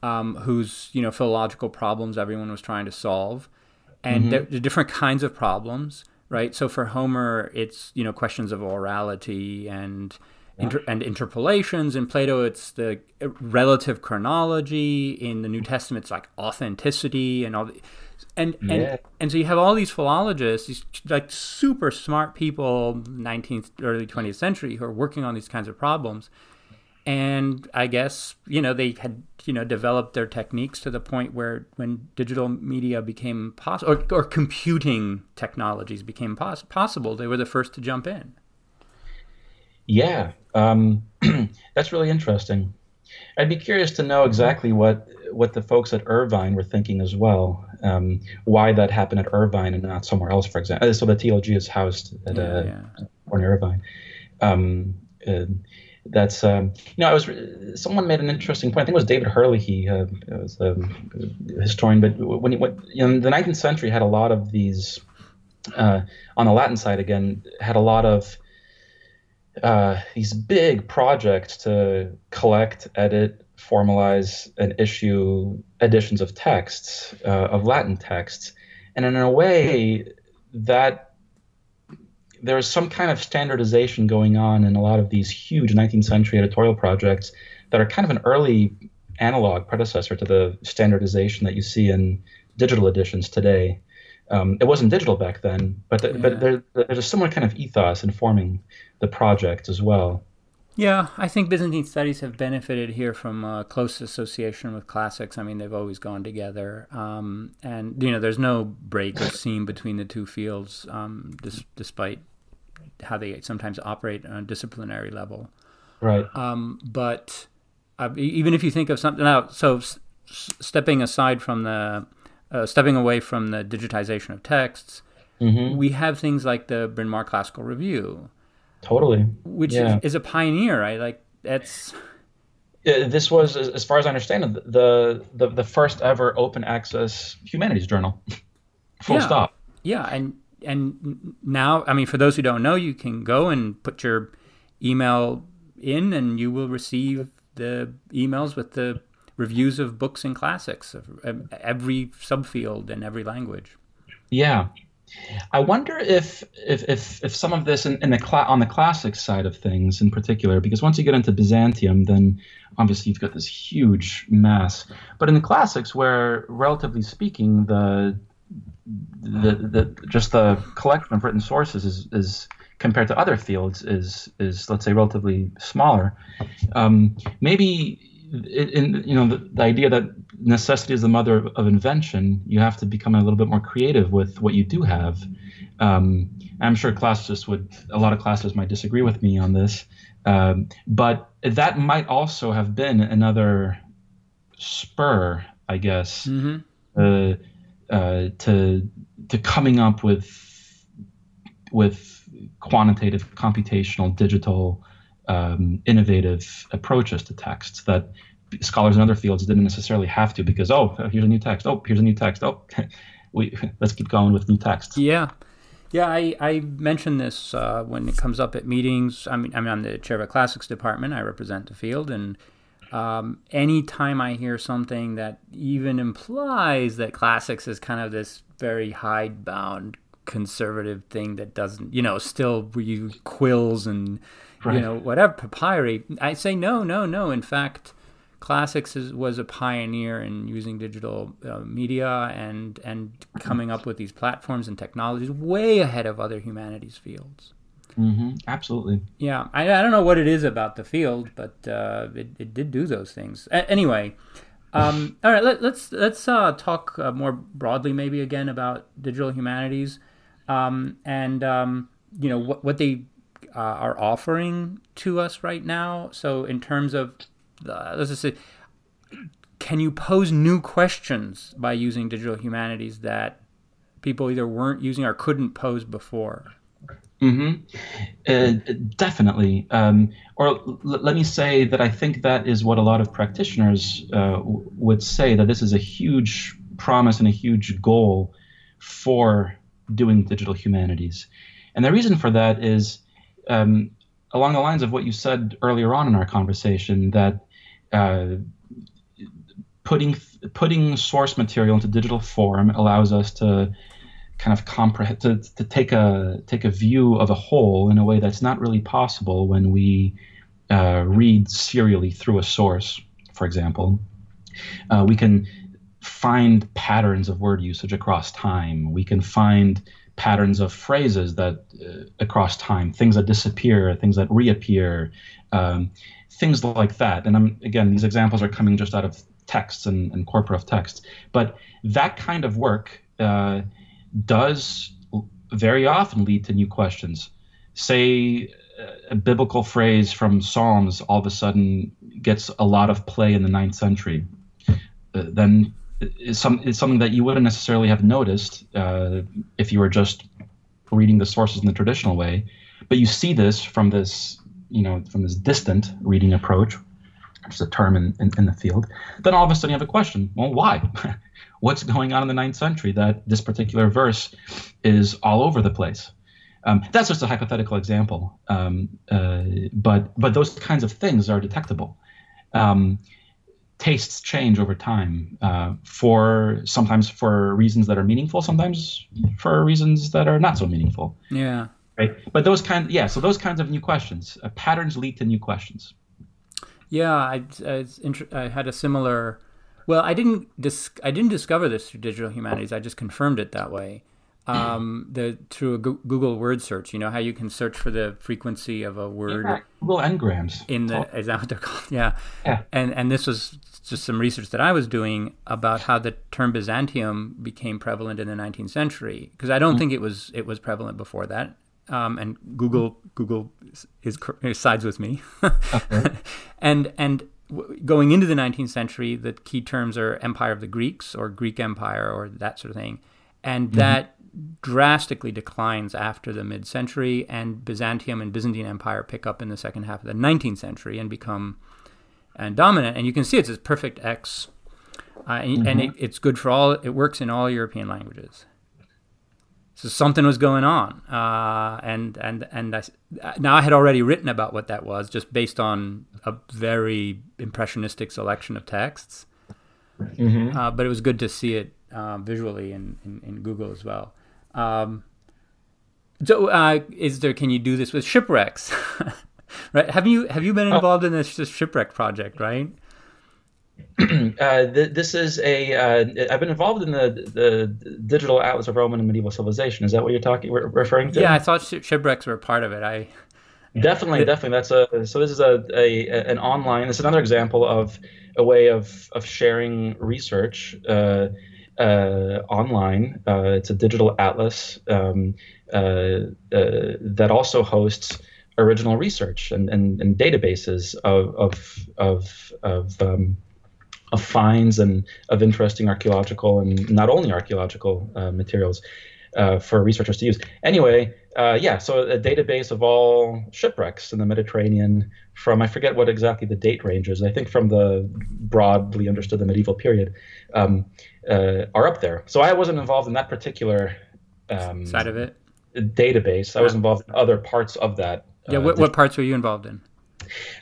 um, whose you know philological problems everyone was trying to solve, and mm-hmm. the, the different kinds of problems. Right. So for Homer, it's you know questions of orality and inter- and interpolations. In Plato, it's the relative chronology. In the New mm-hmm. Testament, it's like authenticity and all. The, and Yeah. and and so you have all these philologists, these like super smart people, 19th, early 20th century, who are working on these kinds of problems. And I guess you know they had you know developed their techniques to the point where when digital media became possible, or, or computing technologies became pos- possible, they were the first to jump in. Yeah, um, that's really interesting. I'd be curious to know exactly what what the folks at Irvine were thinking as well. Um, why that happened at Irvine and not somewhere else, for example. So the TLG is housed at Yeah, uh, yeah. or near Irvine. Um, uh, that's um, you know, I was someone made an interesting point. I think it was David Hurley. He uh, was a historian, but when he went, you know, the 19th century had a lot of these uh, on the Latin side again had a lot of uh, these big projects to collect, edit, formalize, and issue editions of texts uh, of Latin texts, and in a way that there's some kind of standardization going on in a lot of these huge 19th century editorial projects that are kind of an early analog predecessor to the standardization that you see in digital editions today. Um, it wasn't digital back then, but the, Yeah. but there, there's a similar kind of ethos informing the project as well. Yeah, I think Byzantine studies have benefited here from a close association with classics. I mean, they've always gone together, um, and you know, there's no break or seam between the two fields, um, dis- despite how they sometimes operate on a disciplinary level. Right. Um, but uh, even if you think of something out, so s- stepping aside from the, uh, stepping away from the digitization of texts, hmm we have things like the Bryn Mawr Classical Review, Totally. which Yeah. is, is a pioneer, right? Like that's This was, as far as I understand it, the the, the first ever open access humanities journal. Full Yeah. stop. Yeah, and and now, I mean, for those who don't know, you can go and put your email in, and you will receive the emails with the reviews of books and classics of every subfield and every language. Yeah. I wonder if if if, if some of this in, in the on the classic side of things in particular, because once you get into Byzantium, then obviously you've got this huge mass. But in the classics, where relatively speaking, the the, the just the collection of written sources is, is compared to other fields is is let's say relatively smaller. Um, maybe in, you know the, the, idea that necessity is the mother of invention, you have to become a little bit more creative with what you do have. Um, I'm sure classicists would a lot of classicists might disagree with me on this, um, but that might also have been another spur, I guess, mm-hmm. uh, uh, to to coming up with with quantitative, computational, digital, um, innovative approaches to texts that scholars in other fields didn't necessarily have to because oh here's a new text. Oh here's a new text. Oh we let's keep going with new texts. Yeah. Yeah i, I mentioned this uh, when it comes up at meetings. I mean i'm the chair of a classics department. I represent the field. And um, anytime i hear something that even implies that classics is kind of this very hidebound conservative thing that doesn't, you know, still use quills and, right. you know, whatever, papyri. I say no, no, no. In fact, Classics is, was a pioneer in using digital uh, media and and coming up with these platforms and technologies way ahead of other humanities fields. Mm-hmm. Absolutely. Yeah, I, I don't know what it is about the field, but uh, it, it did do those things. A- anyway, um, all right, let, us let's, let's uh, talk uh, more broadly, maybe again about digital humanities um, and um, you know what what they uh, are offering to us right now. So in terms of uh, let's just say, can you pose new questions by using digital humanities that people either weren't using or couldn't pose before? Mm-hmm. Uh, definitely. Um, or l- let me say that I think that is what a lot of practitioners uh, w- would say that this is a huge promise and a huge goal for doing digital humanities. And the reason for that is um, along the lines of what you said earlier on in our conversation that uh, putting putting source material into digital form allows us to kind of comprehend to, to take a take a view of a whole in a way that's not really possible when we uh, read serially through a source, for example. Uh, we can find patterns of word usage across time. We can find patterns of phrases that uh, across time, things that disappear, things that reappear, um, things like that. And I'm, again, these examples are coming just out of texts and, and corpora of texts. But that kind of work uh, does very often lead to new questions. Say a biblical phrase from Psalms all of a sudden gets a lot of play in the ninth century. Uh, then is some is something that you wouldn't necessarily have noticed uh, if you were just reading the sources in the traditional way. But you see this from this, you know, from this distant reading approach, which is a term in, in, in the field. Then all of a sudden you have a question. Well, why? What's going on in the ninth century that this particular verse is all over the place? Um, that's just a hypothetical example, um, uh, but but those kinds of things are detectable. Um, tastes change over time uh, for sometimes for reasons that are meaningful sometimes for reasons that are not so meaningful. Yeah. Right? But those kind yeah so those kinds of new questions uh, patterns lead to new questions. Yeah I, I, I, had a similar well i didn't dis- i didn't discover this through digital humanities i just confirmed it that way um, the through a Google word search. You know how you can search for the frequency of a word. Yeah, Google Ngrams. In the is that what they're called? Yeah. yeah. And and this was just some research that I was doing about how the term Byzantium became prevalent in the 19th century because I don't mm-hmm. think it was it was prevalent before that. Um, and Google Google is, is sides with me. okay. and and going into the 19th century, the key terms are Empire of the Greeks or Greek Empire or that sort of thing, and mm-hmm. that drastically declines after the mid-century, and Byzantium and Byzantine Empire pick up in the second half of the 19th century and become and dominant. And you can see it's this perfect X, uh, and, mm-hmm. and it, it's good for all. It works in all European languages. So something was going on, uh, and and and I, now I had already written about what that was, just based on a very impressionistic selection of texts. Mm-hmm. Uh, but it was good to see it uh, visually in, in, in, Google as well. Um, so, uh, is there? Can you do this with shipwrecks? right? Have you have you been oh. involved in this, this shipwreck project? Right. uh, th- this is a. have uh, been involved in the the digital atlas of Roman and medieval civilization. Is that what you're talking re- referring to? Yeah, I thought shipwrecks were part of it. I definitely, definitely. That's a. So this is a, a an online. It's another example of a way of of sharing research. Uh, uh, online. Uh, it's a digital atlas um, uh, uh, that also hosts original research and, and, and databases of of of, of um, of finds and of interesting archaeological and not only archaeological uh, materials uh, for researchers to use. Anyway, yeah, so a database of all shipwrecks in the Mediterranean from I forget what exactly the date range is. I think from the broadly understood the medieval period um, uh, are up there. So I wasn't involved in that particular um, side of it database. I was involved in other parts of that. Yeah, what, what parts were you involved in?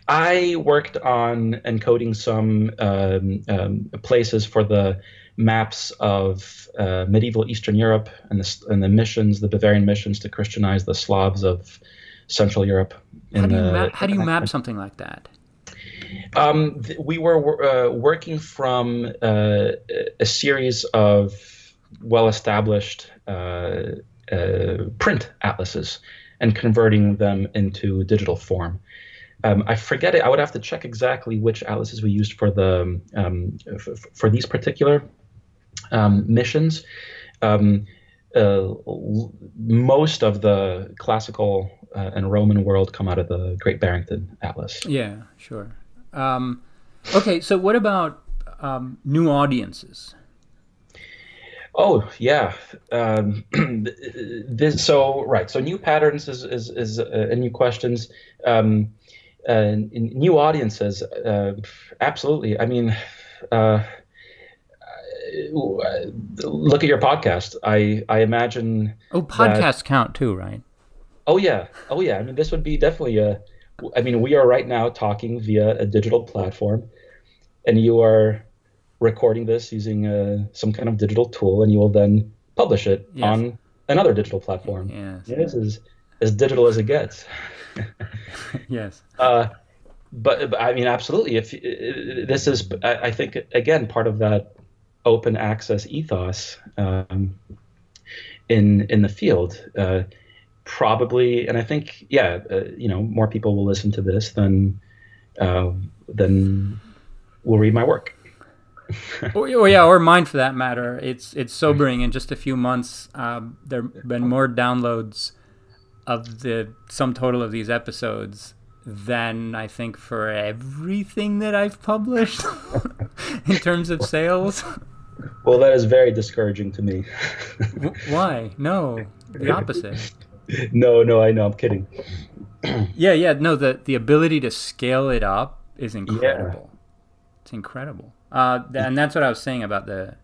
I worked on encoding some um, um, places for the maps of uh, medieval Eastern Europe and the, and the missions, the Bavarian missions to Christianize the Slavs of Central Europe. How do, you map, how do you map something like that? Um, th- we were uh, working from uh, a series of well-established uh, uh, print atlases and converting them into digital form. Um, I forget it. I would have to check exactly which atlases we used for the um, f- for these particular um, missions. Um, uh, most of the classical uh, and Roman world come out of the Great Barrington Atlas. Yeah, sure. Um, okay, so what about um, new audiences? Oh yeah, um, this, so right. So new patterns is is, is uh, and new questions, um, uh, new audiences. Uh, absolutely. I mean, uh, look at your podcast. I I imagine. Oh, podcasts that, count too, right? Oh yeah, oh yeah. I mean, this would be definitely a. I mean, we are right now talking via a digital platform, and you are recording this using uh, some kind of digital tool, and you will then publish it yes. on another digital platform. Yes. This is as digital as it gets. yes. Uh, but, but, I mean, absolutely. If this is, I, I, think again, part of that open access ethos um, in in the field. Uh, probably, and I think, yeah, uh, you know, more people will listen to this than uh, than will read my work or, or, yeah, or mine for that matter. It's it's sobering. In just a few months, um, there have been more downloads of the sum total of these episodes than I think for everything that I've published in terms of sales. Well, that is very discouraging to me. Why? No, the opposite. No, no, I know. I'm kidding. yeah, yeah. No, the the ability to scale it up is incredible. Yeah. It's incredible. Uh, and that's what I was saying about the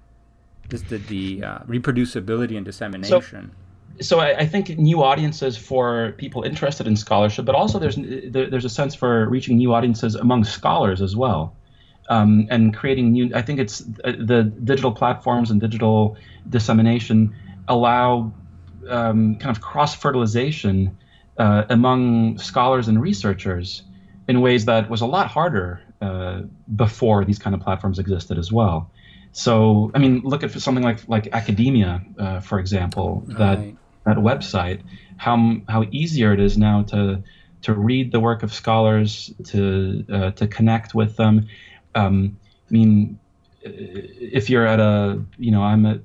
just the, the uh, reproducibility and dissemination. So, so I, I, think new audiences for people interested in scholarship, but also there's there's a sense for reaching new audiences among scholars as well, um, and creating new. I think it's uh, the digital platforms and digital dissemination allow um, kind of cross fertilization uh, among scholars and researchers in ways that was a lot harder uh, before these kind of platforms existed as well. So, I mean, look at something like like academia, uh, for example, that right. that website. How how easier it is now to to read the work of scholars, to uh, to connect with them. Um, I mean, if you're at a, you know, I'm at,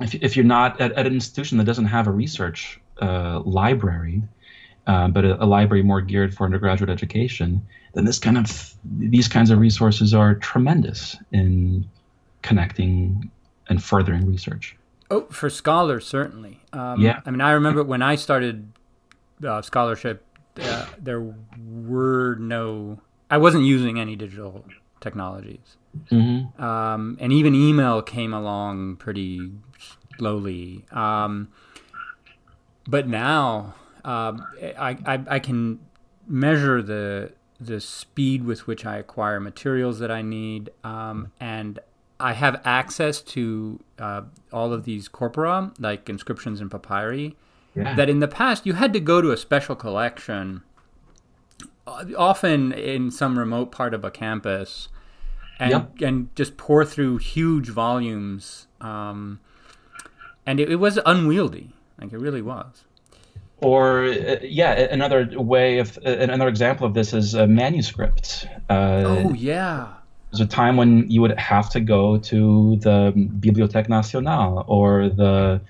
if if you're not at, at an institution that doesn't have a research uh, library, uh, but a, a, library more geared for undergraduate education, then this kind of these kinds of resources are tremendous in connecting and furthering research. Oh, for scholars certainly. Um, yeah. I mean, I remember when I started uh, scholarship, uh, there were no. I wasn't using any digital technologies, mm-hmm. um, and even email came along pretty slowly. Um, but now um, I, I, I can measure the the speed with which I acquire materials that I need, um, and I have access to uh, all of these corpora, like inscriptions and papyri. Yeah. That in the past you had to go to a special collection, uh, often in some remote part of a campus, and Yep. and just pour through huge volumes. Um, and it, it was unwieldy, like it really was. Or uh, yeah, another way of uh, another example of this is uh, manuscripts. Uh, Oh yeah, There's a time when you would have to go to the Bibliothèque Nationale or the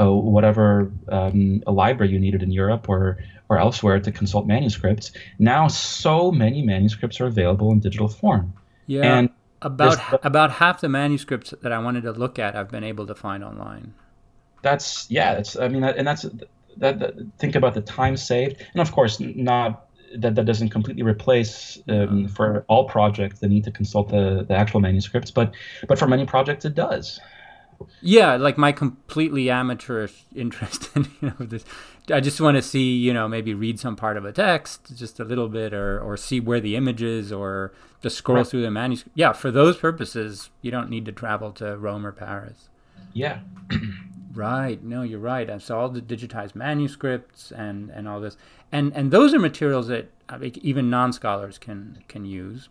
uh, whatever um, a library you needed in Europe or or elsewhere to consult manuscripts. Now, so many manuscripts are available in digital form. yeah. And about about half the manuscripts that I wanted to look at, I've been able to find online. That's yeah that's i mean and that's that, that think about the time saved and of course not that that doesn't completely replace um, for all projects the need to consult the, the actual manuscripts but but for many projects it does Yeah, like my completely amateurish interest in you know this. I just want to see you know maybe read some part of a text just a little bit, or or see where the image is, or just scroll Right. through the manuscript. Yeah, for those purposes, you don't need to travel to Rome or Paris. yeah Right. No, you're right. And so all the digitized manuscripts and and all this, and and those are materials that I think even non scholars can can use.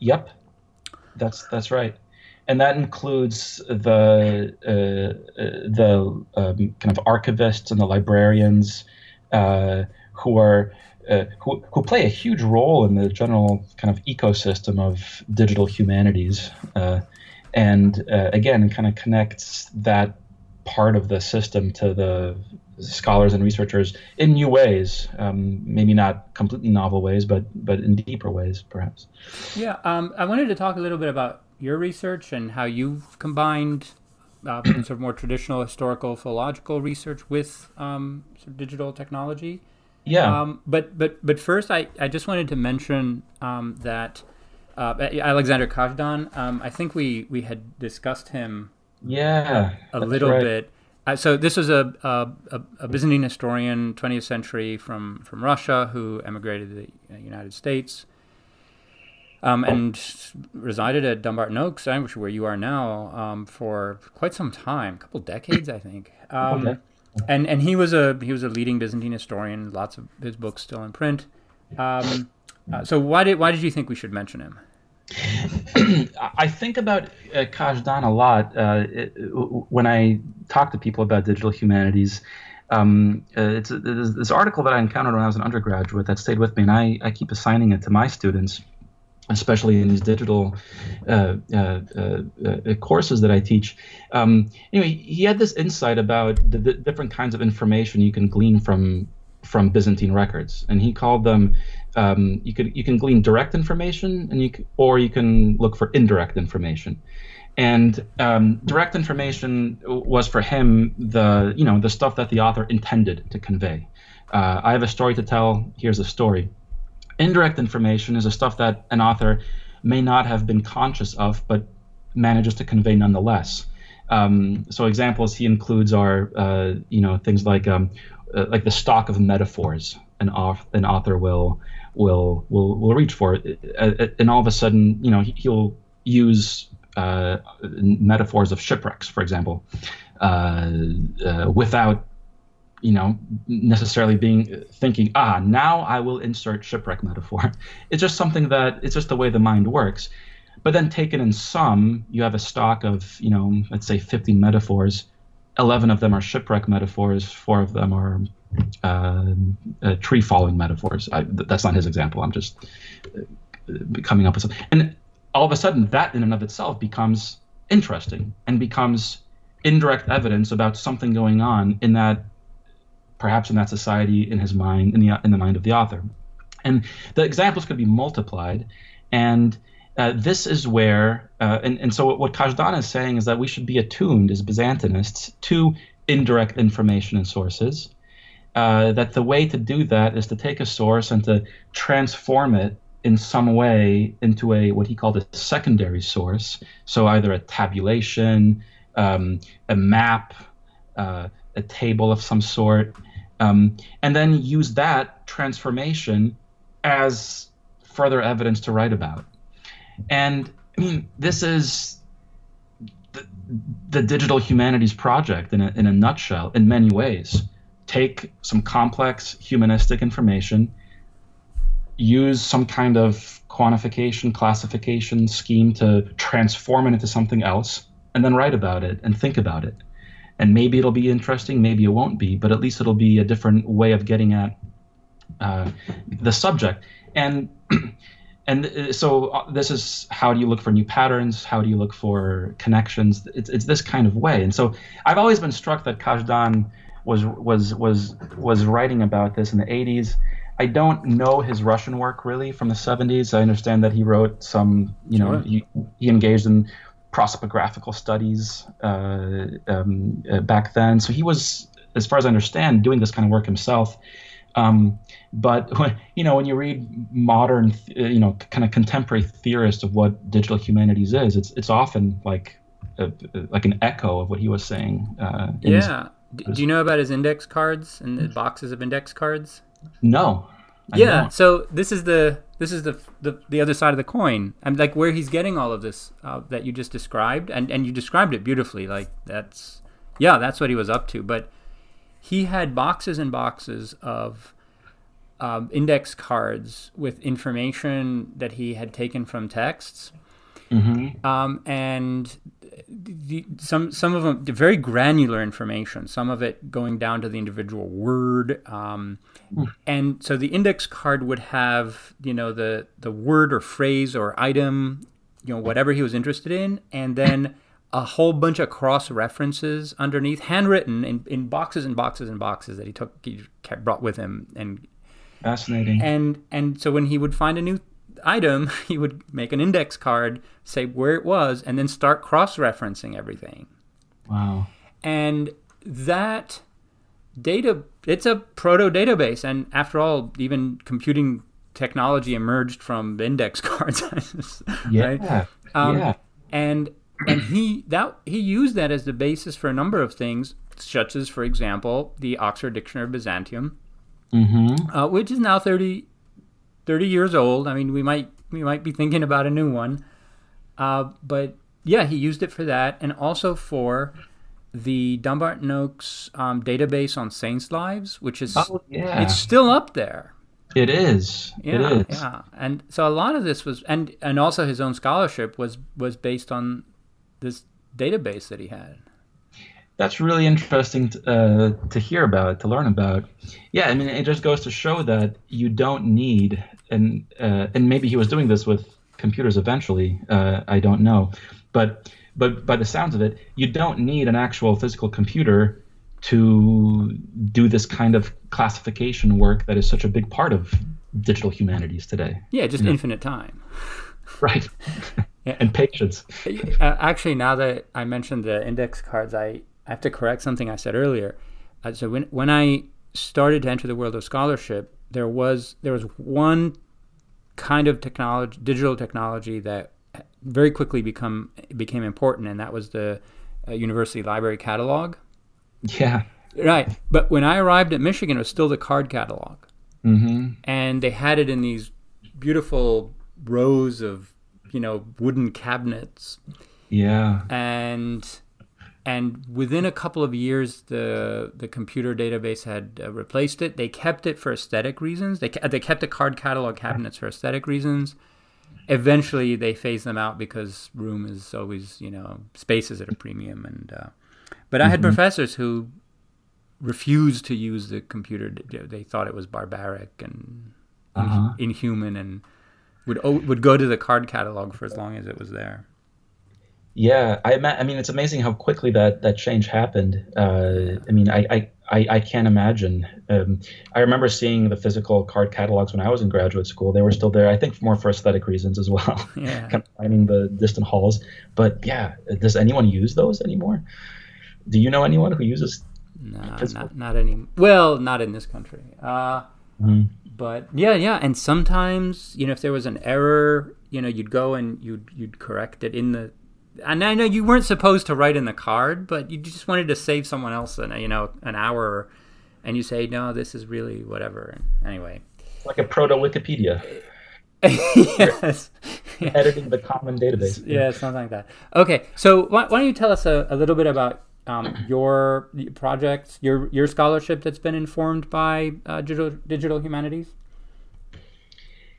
Yep, that's that's right, and that includes the uh, uh, the um, kind of archivists and the librarians uh, who are uh, who who play a huge role in the general kind of ecosystem of digital humanities, uh, and uh, again, kind of connects that part of the system to the scholars and researchers in new ways, um, maybe not completely novel ways, but but in deeper ways, perhaps. Yeah, um, I wanted to talk a little bit about your research and how you've combined uh, sort of more traditional historical philological research with um, sort of digital technology. Yeah. Um, but but but first, I, I just wanted to mention um, that uh, Alexander Kazhdan. Um, I think we we had discussed him Yeah, a little right. bit. Uh, so this was a, a, a, Byzantine historian, 20th century, from, from Russia, who emigrated to the uh, United States, um, and resided at Dumbarton Oaks, where you are now, um, for quite some time, a couple decades, I think. Um, Okay. And and he was a he was a leading Byzantine historian. Lots of his books still in print. Um, uh, so why did why did you think we should mention him? I think about uh, Kazhdan a lot uh, it, when I talk to people about digital humanities. Um, uh, it's this article that I encountered when I was an undergraduate that stayed with me, and I, I keep assigning it to my students, especially in these digital uh, uh, uh, uh, courses that I teach. Um, anyway, he had this insight about the, the different kinds of information you can glean from from Byzantine records, and he called them. Um, you could you can glean direct information, and you or you can look for indirect information. And um, direct information was for him the you know the stuff that the author intended to convey. Uh, I have a story to tell. Here's a story. Indirect information is the stuff that an author may not have been conscious of, but manages to convey nonetheless. Um, so examples he includes are uh, you know things like um, uh, like the stock of metaphors an, an author will will will will reach for, it. and all of a sudden you know he- he'll use uh, metaphors of shipwrecks, for example, uh, uh, without you know necessarily being thinking ah now I will insert shipwreck metaphor. It's just something that it's just the way the mind works. But then taken in sum, you have a stock of you know let's say 50 metaphors. 11 of them are shipwreck metaphors. Four of them are uh, uh, tree falling metaphors. I, th- that's not his example. I'm just uh, coming up with something. And all of a sudden, that in and of itself becomes interesting and becomes indirect evidence about something going on in that, perhaps in that society, in his mind, in the in the mind of the author. And the examples could be multiplied, and uh, this is where, uh, and, and so what Kazhdan is saying is that we should be attuned as Byzantinists to indirect information and sources. Uh, that the way to do that is to take a source and to transform it in some way into a what he called a secondary source. So either a tabulation, um, a map, uh, a table of some sort, um, and then use that transformation as further evidence to write about. And I mean, this is the, the digital humanities project in a, in a nutshell, in many ways. Take some complex humanistic information, use some kind of quantification, classification scheme to transform it into something else and then write about it and think about it. And maybe it'll be interesting, maybe it won't be, but at least it'll be a different way of getting at uh, the subject. And and uh, so uh, this is how do you look for new patterns? How do you look for connections? It's, it's this kind of way. And so I've always been struck that Kazhdan was was was was writing about this in the 80s I don't know his Russian work really from the 70s. I understand that he wrote some, you know, sure. he, he engaged in prosopographical studies uh, um, uh, back then. So he was, as far as I understand, doing this kind of work himself. Um, but when, you know, when you read modern, uh, you know, kind of contemporary theorists of what digital humanities is, it's it's often like a, like an echo of what he was saying. Uh, yeah. His, Do you know about his index cards and the boxes of index cards? No. I yeah. Don't. So this is the this is the, the the other side of the coin. I'm like where he's getting all of this uh, that you just described, and and you described it beautifully. Like that's yeah, that's what he was up to. But he had boxes and boxes of um, index cards with information that he had taken from texts. Mm-hmm. Um, and the, some some of them very granular information. Some of it going down to the individual word, um, mm. and so the index card would have you know the the word or phrase or item, you know whatever he was interested in, and then a whole bunch of cross references underneath, handwritten in, in boxes and boxes and boxes that he took he kept, brought with him and fascinating. And and so when he would find a new item, he would make an index card, say where it was, and then start cross referencing everything. Wow. And that data, it's a proto database. And after all, even computing technology emerged from index cards. yeah. Right? Um, yeah. And and he that he used that as the basis for a number of things, such as, for example, the Oxford Dictionary of Byzantium, mm-hmm. uh, which is now 30, 30 years old. I mean, we might we might be thinking about a new one. Uh, but yeah, he used it for that, and also for the Dumbarton Oaks um, database on saints' lives, which is oh, yeah. it's still up there. It is. Yeah, it is. Yeah, and so a lot of this was, and and also his own scholarship was was based on this database that he had that's really interesting to, uh, to hear about, to learn about. Yeah, I mean, it just goes to show that you don't need, and uh, and maybe he was doing this with computers eventually. Uh, I don't know, but but by the sounds of it, you don't need an actual physical computer to do this kind of classification work that is such a big part of digital humanities today. Yeah, just infinite time. Right. and patience. Uh, actually, now that I mentioned the index cards, I I have to correct something I said earlier. Uh, so when when I started to enter the world of scholarship, there was there was one kind of technology, digital technology that very quickly become became important, and that was the uh, university library catalog. Yeah. Right, but when I arrived at Michigan, it was still the card catalog, mm-hmm. and they had it in these beautiful rows of you know wooden cabinets. Yeah. And and within a couple of years, the the computer database had uh, replaced it. They kept it for aesthetic reasons. They they kept the card catalog cabinets for aesthetic reasons. Eventually, they phased them out because room is always you know space is at a premium. And uh, but I had mm-hmm. professors who refused to use the computer. They thought it was barbaric and uh-huh. inhuman, and would would go to the card catalog for as long as it was there. Yeah, I, I mean, it's amazing how quickly that that change happened. Uh, I mean, I, I, I, I can't imagine. Um, I remember seeing the physical card catalogs when I was in graduate school. They were still there. I think more for aesthetic reasons as well. Yeah. kind of finding the distant halls. But yeah, does anyone use those anymore? Do you know anyone who uses? No, not not any. Well, not in this country. Uh, mm-hmm. But yeah, yeah, and sometimes you know if there was an error, you know, you'd go and you'd you'd correct it in the and I know you weren't supposed to write in the card, but you just wanted to save someone else an you know an hour, and you say no, this is really whatever. Anyway, like a proto Wikipedia. yes. Editing the common database. Yeah, something like that. Okay, so why, why don't you tell us a, a little bit about um, your projects, your your scholarship that's been informed by uh, digital digital humanities?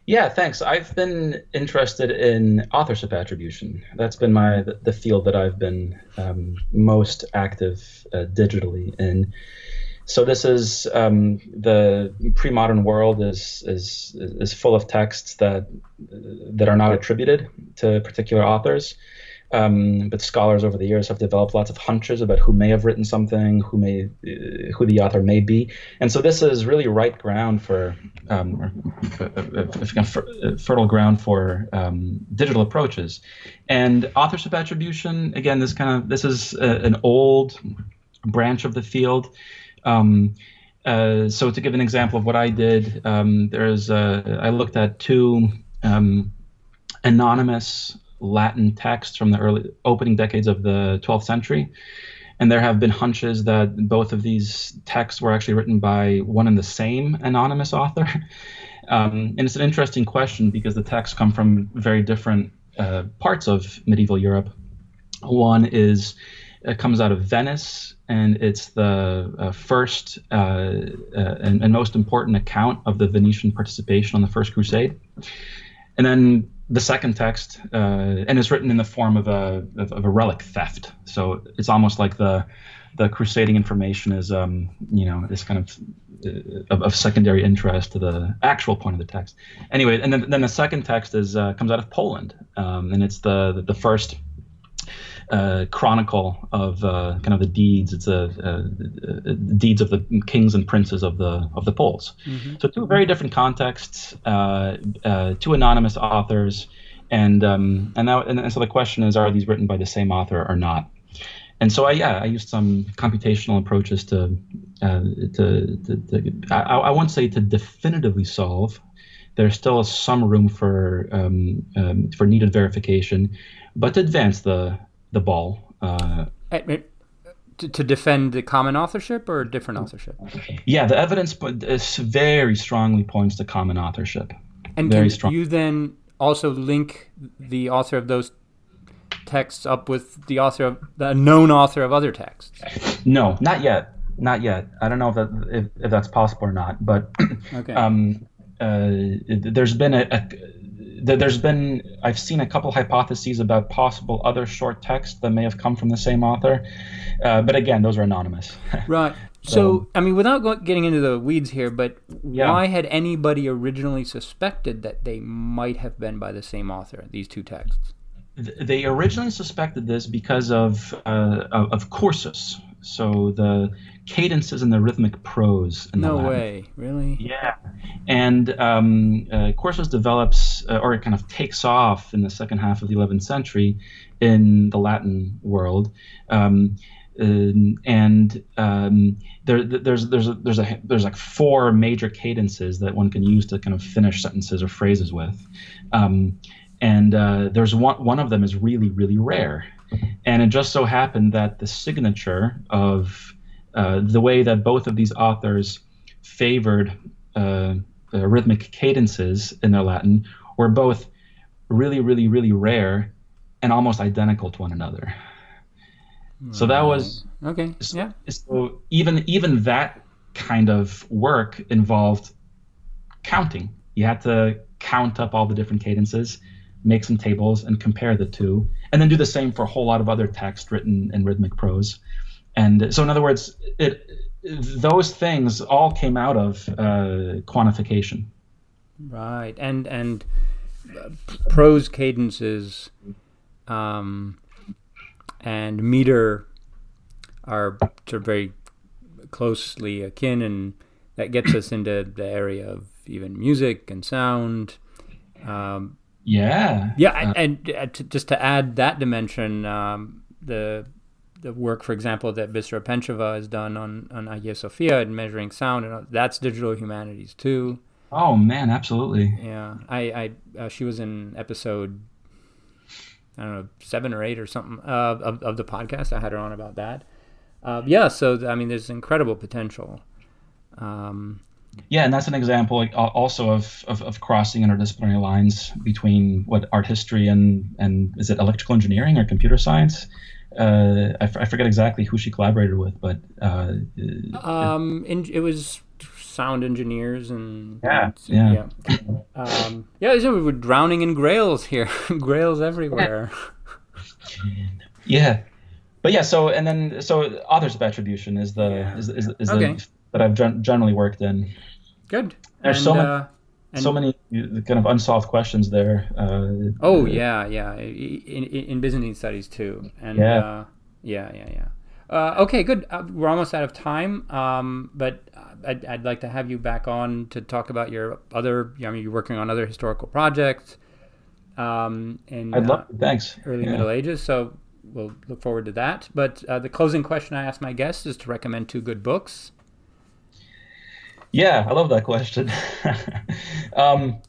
Yeah, thanks. I've been interested in authorship attribution. That's been my the field that I've been um, most active uh, digitally in. So this is um, the pre-modern world is is is full of texts that that are not attributed to particular authors. Um, but scholars over the years have developed lots of hunches about who may have written something, who may, uh, who the author may be, and so this is really right ground for, um, fertile ground for um, digital approaches, and authorship attribution. Again, this kind of this is a, an old branch of the field. Um, uh, so to give an example of what I did, um, there's uh, I looked at two um, anonymous Latin texts from the early opening decades of the 12th century. And there have been hunches that both of these texts were actually written by one and the same anonymous author. Um, and it's an interesting question because the texts come from very different uh, parts of medieval Europe. One is it comes out of Venice, and it's the uh, first uh, uh and, and, most important account of the Venetian participation on the First Crusade. And then the second text, uh, and it's written in the form of a of, of, a relic theft. So it's almost like the the crusading information is um, you know is kind of, uh, of, of secondary interest to the actual point of the text. Anyway, and then, then the second text is uh, comes out of Poland, um, and it's the the first uh, chronicle of uh, kind of the deeds. It's a, a, a, deeds of the kings and princes of the of the Poles. Mm-hmm. So two very different contexts, uh, uh two anonymous authors, and um, and now and so the question is, are these written by the same author or not? And so I yeah I used some computational approaches to uh, to, to, to I, I won't say to definitively solve there's still some room for um, um, for needed verification, but to advance the the ball. Uh, to, to defend the common authorship or different authorship? Yeah, the evidence very strongly points to common authorship. And very can strong. you then also link the author of those texts up with the author of the known author of other texts? No, not yet. Not yet. I don't know if that if, if that's possible or not, but okay. um, uh, there's been a, a there's been I've seen a couple hypotheses about possible other short texts that may have come from the same author, uh, but again, those are anonymous. right. So, so, I mean, without getting into the weeds here, but yeah. why had anybody originally suspected that they might have been by the same author? These two texts. They originally suspected this because of uh, of cursus, so the cadences and the rhythmic prose. In no the way, really? Yeah, and um, uh, develops uh, or it kind of takes off in the second half of the 11th century in the Latin world. Um, and um, there, there's there's a, there's a there's like four major cadences that one can use to kind of finish sentences or phrases with, um, and uh, there's one one of them is really really rare, and it just so happened that the signature of uh, the way that both of these authors favored uh, uh, rhythmic cadences in their Latin were both really, really, really rare and almost identical to one another. So that was okay. Yeah. So even even that kind of work involved counting. You had to count up all the different cadences, make some tables, and compare the two, and then do the same for a whole lot of other text written in rhythmic prose. And so, in other words, it those things all came out of uh, quantification. Right, and and uh, prose cadences um, and meter are sort of very closely akin, and that gets us into the area of even music and sound. Um, yeah, yeah, uh, and, and uh, just to add that dimension, um, the the work, for example, that Bissera Pentcheva has done on on Hagia Sophia and measuring sound, and that's digital humanities too. Oh man, absolutely. Yeah, I, I uh, she was in episode I don't know seven or eight or something uh, of of the podcast. I had her on about that. Uh, yeah, so I mean, there's incredible potential. Um, yeah, and that's an example also of, of, of, crossing interdisciplinary lines between what art history and and is it electrical engineering or computer science? Uh, I, f- I forget exactly who she collaborated with, but uh, um, in, it was sound engineers and yeah, yeah, yeah. Um, yeah so we're drowning in grails here, grails everywhere. Yeah, but yeah. So and then so authors of attribution is the yeah. is is, is okay. the that I've generally worked in. Good. There's and, so many. Uh, so many kind of unsolved questions there. Uh, oh yeah, yeah, in, in Byzantine studies too, and yeah, uh, yeah, yeah, yeah. Uh, okay, good. Uh, we're almost out of time, um, but I'd, I'd, like to have you back on to talk about your other. I mean, you're working on other historical projects. Um, in I'd love. Uh, thanks. Early yeah. Middle Ages. So we'll look forward to that. But uh, the closing question I ask my guests is to recommend two good books. Yeah, I love that question. um,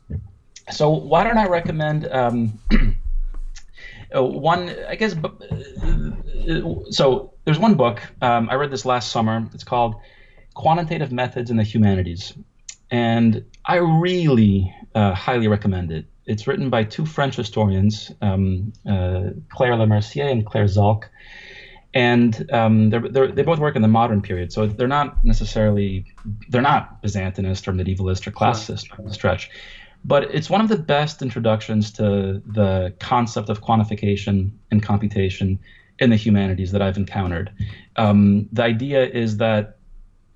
so why don't I recommend um, uh, one? I guess. Uh, so there's one book um, I read this last summer. It's called Quantitative Methods in the Humanities, and I really uh, highly recommend it. It's written by two French historians, um, uh, Claire Lemercier and Claire Zalc, and um, they're, they're, they both work in the modern period, so they're not necessarily they're not Byzantinist or medievalist or classicist sure. stretch, but it's one of the best introductions to the concept of quantification and computation in the humanities that I've encountered. Um, the idea is that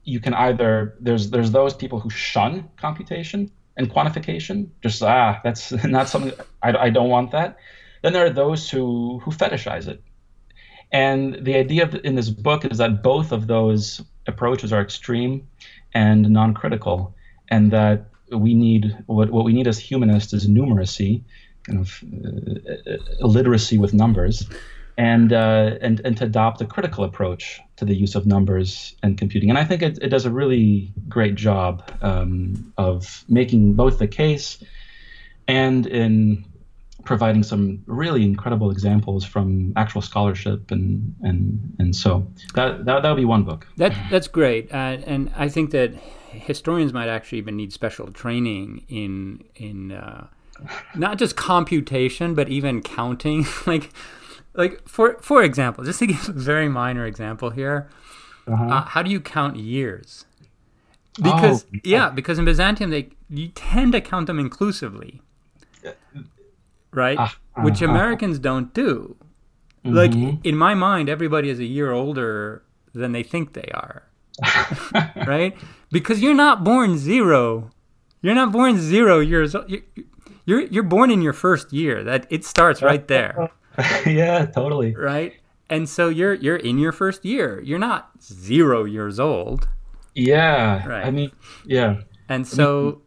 you can either there's there's those people who shun computation and quantification, just ah that's not something I, I don't want that. Then there are those who who fetishize it and the idea in this book is that both of those approaches are extreme and non-critical, and that we need what, what we need as humanists is numeracy, kind of uh, literacy with numbers, and uh, and and to adopt a critical approach to the use of numbers and computing. And I think it, it does a really great job um, of making both the case and in providing some really incredible examples from actual scholarship and and and so that that that would be one book. That that's great, uh, and I think that historians might actually even need special training in in uh, not just computation but even counting. like like for for example, just to give a very minor example here, uh-huh. uh, how do you count years? Because oh, yeah, because in Byzantium they you tend to count them inclusively right? Uh, uh, Which Americans don't do. Mm-hmm. Like in my mind, everybody is a year older than they think they are, right? Because you're not born zero. You're not born zero years old. You're you're born in your first year. That it starts right there. yeah, totally. Right, and so you're you're in your first year. You're not zero years old. Yeah. Right. I mean, yeah. And so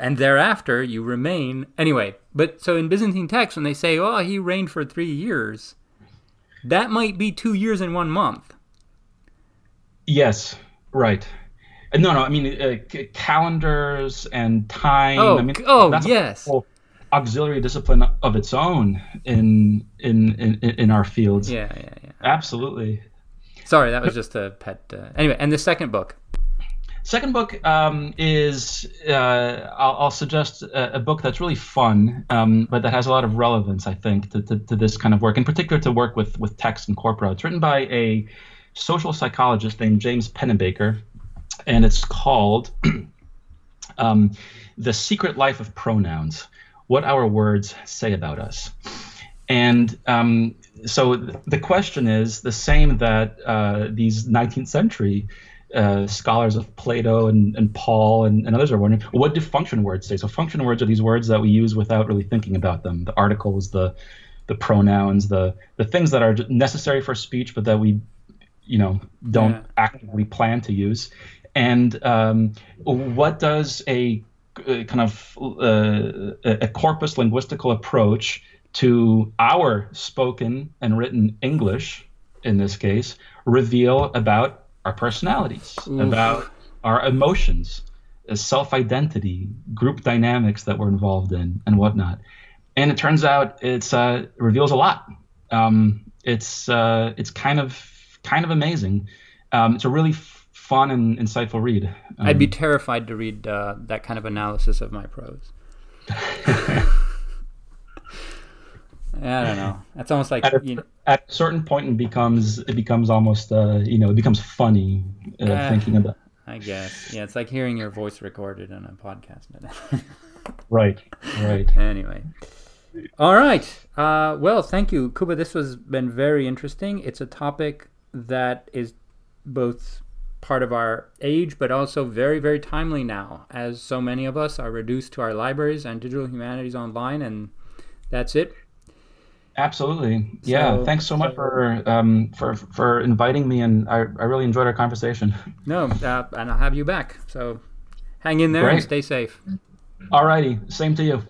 and thereafter you remain anyway. But so in Byzantine texts, when they say, "Oh, he reigned for three years," that might be two years and one month. Yes, right. Uh, no, no. I mean, uh, c- calendars and time. Oh, I mean, oh, yes. auxiliary discipline of its own in, in in in our fields. Yeah, yeah, yeah. Absolutely. Sorry, that was just a pet. Uh, anyway, and the second book. Second book um, is uh, I'll, I'll, suggest a, a, book that's really fun, um, but that has a lot of relevance, I think, to, to, to, this kind of work, in particular to work with with text and corpora. It's written by a social psychologist named James Pennebaker, and it's called um, "The Secret Life of Pronouns: What Our Words Say About Us." And um, so the question is the same that uh, these 19th century uh, scholars of Plato and, and Paul and, and others are wondering what do function words say? So function words are these words that we use without really thinking about them. The articles, the the pronouns, the the things that are necessary for speech, but that we, you know, don't yeah. actively plan to use. And um, what does a, a kind of uh, a corpus linguistical approach to our spoken and written English, in this case, reveal about our personalities, Oof. about our emotions, self identity, group dynamics that we're involved in, and whatnot. And it turns out it's uh, reveals a lot. Um, it's uh, it's kind of kind of amazing. Um, it's a really f- fun and insightful read. Um, I'd be terrified to read uh, that kind of analysis of my prose. I don't know. That's almost like at a, you know, at a certain point, it becomes it becomes almost uh, you know it becomes funny uh, uh, thinking about. I guess. Yeah, it's like hearing your voice recorded on a podcast. right. Right. Anyway. All right. Uh, well, thank you, Kuba. This has been very interesting. It's a topic that is both part of our age, but also very, very timely now, as so many of us are reduced to our libraries and digital humanities online, and that's it. Absolutely. Yeah. So, Thanks so much for um, for for inviting me, and I, I really enjoyed our conversation. No, uh, and I'll have you back. So hang in there Great. and stay safe. All righty. Same to you.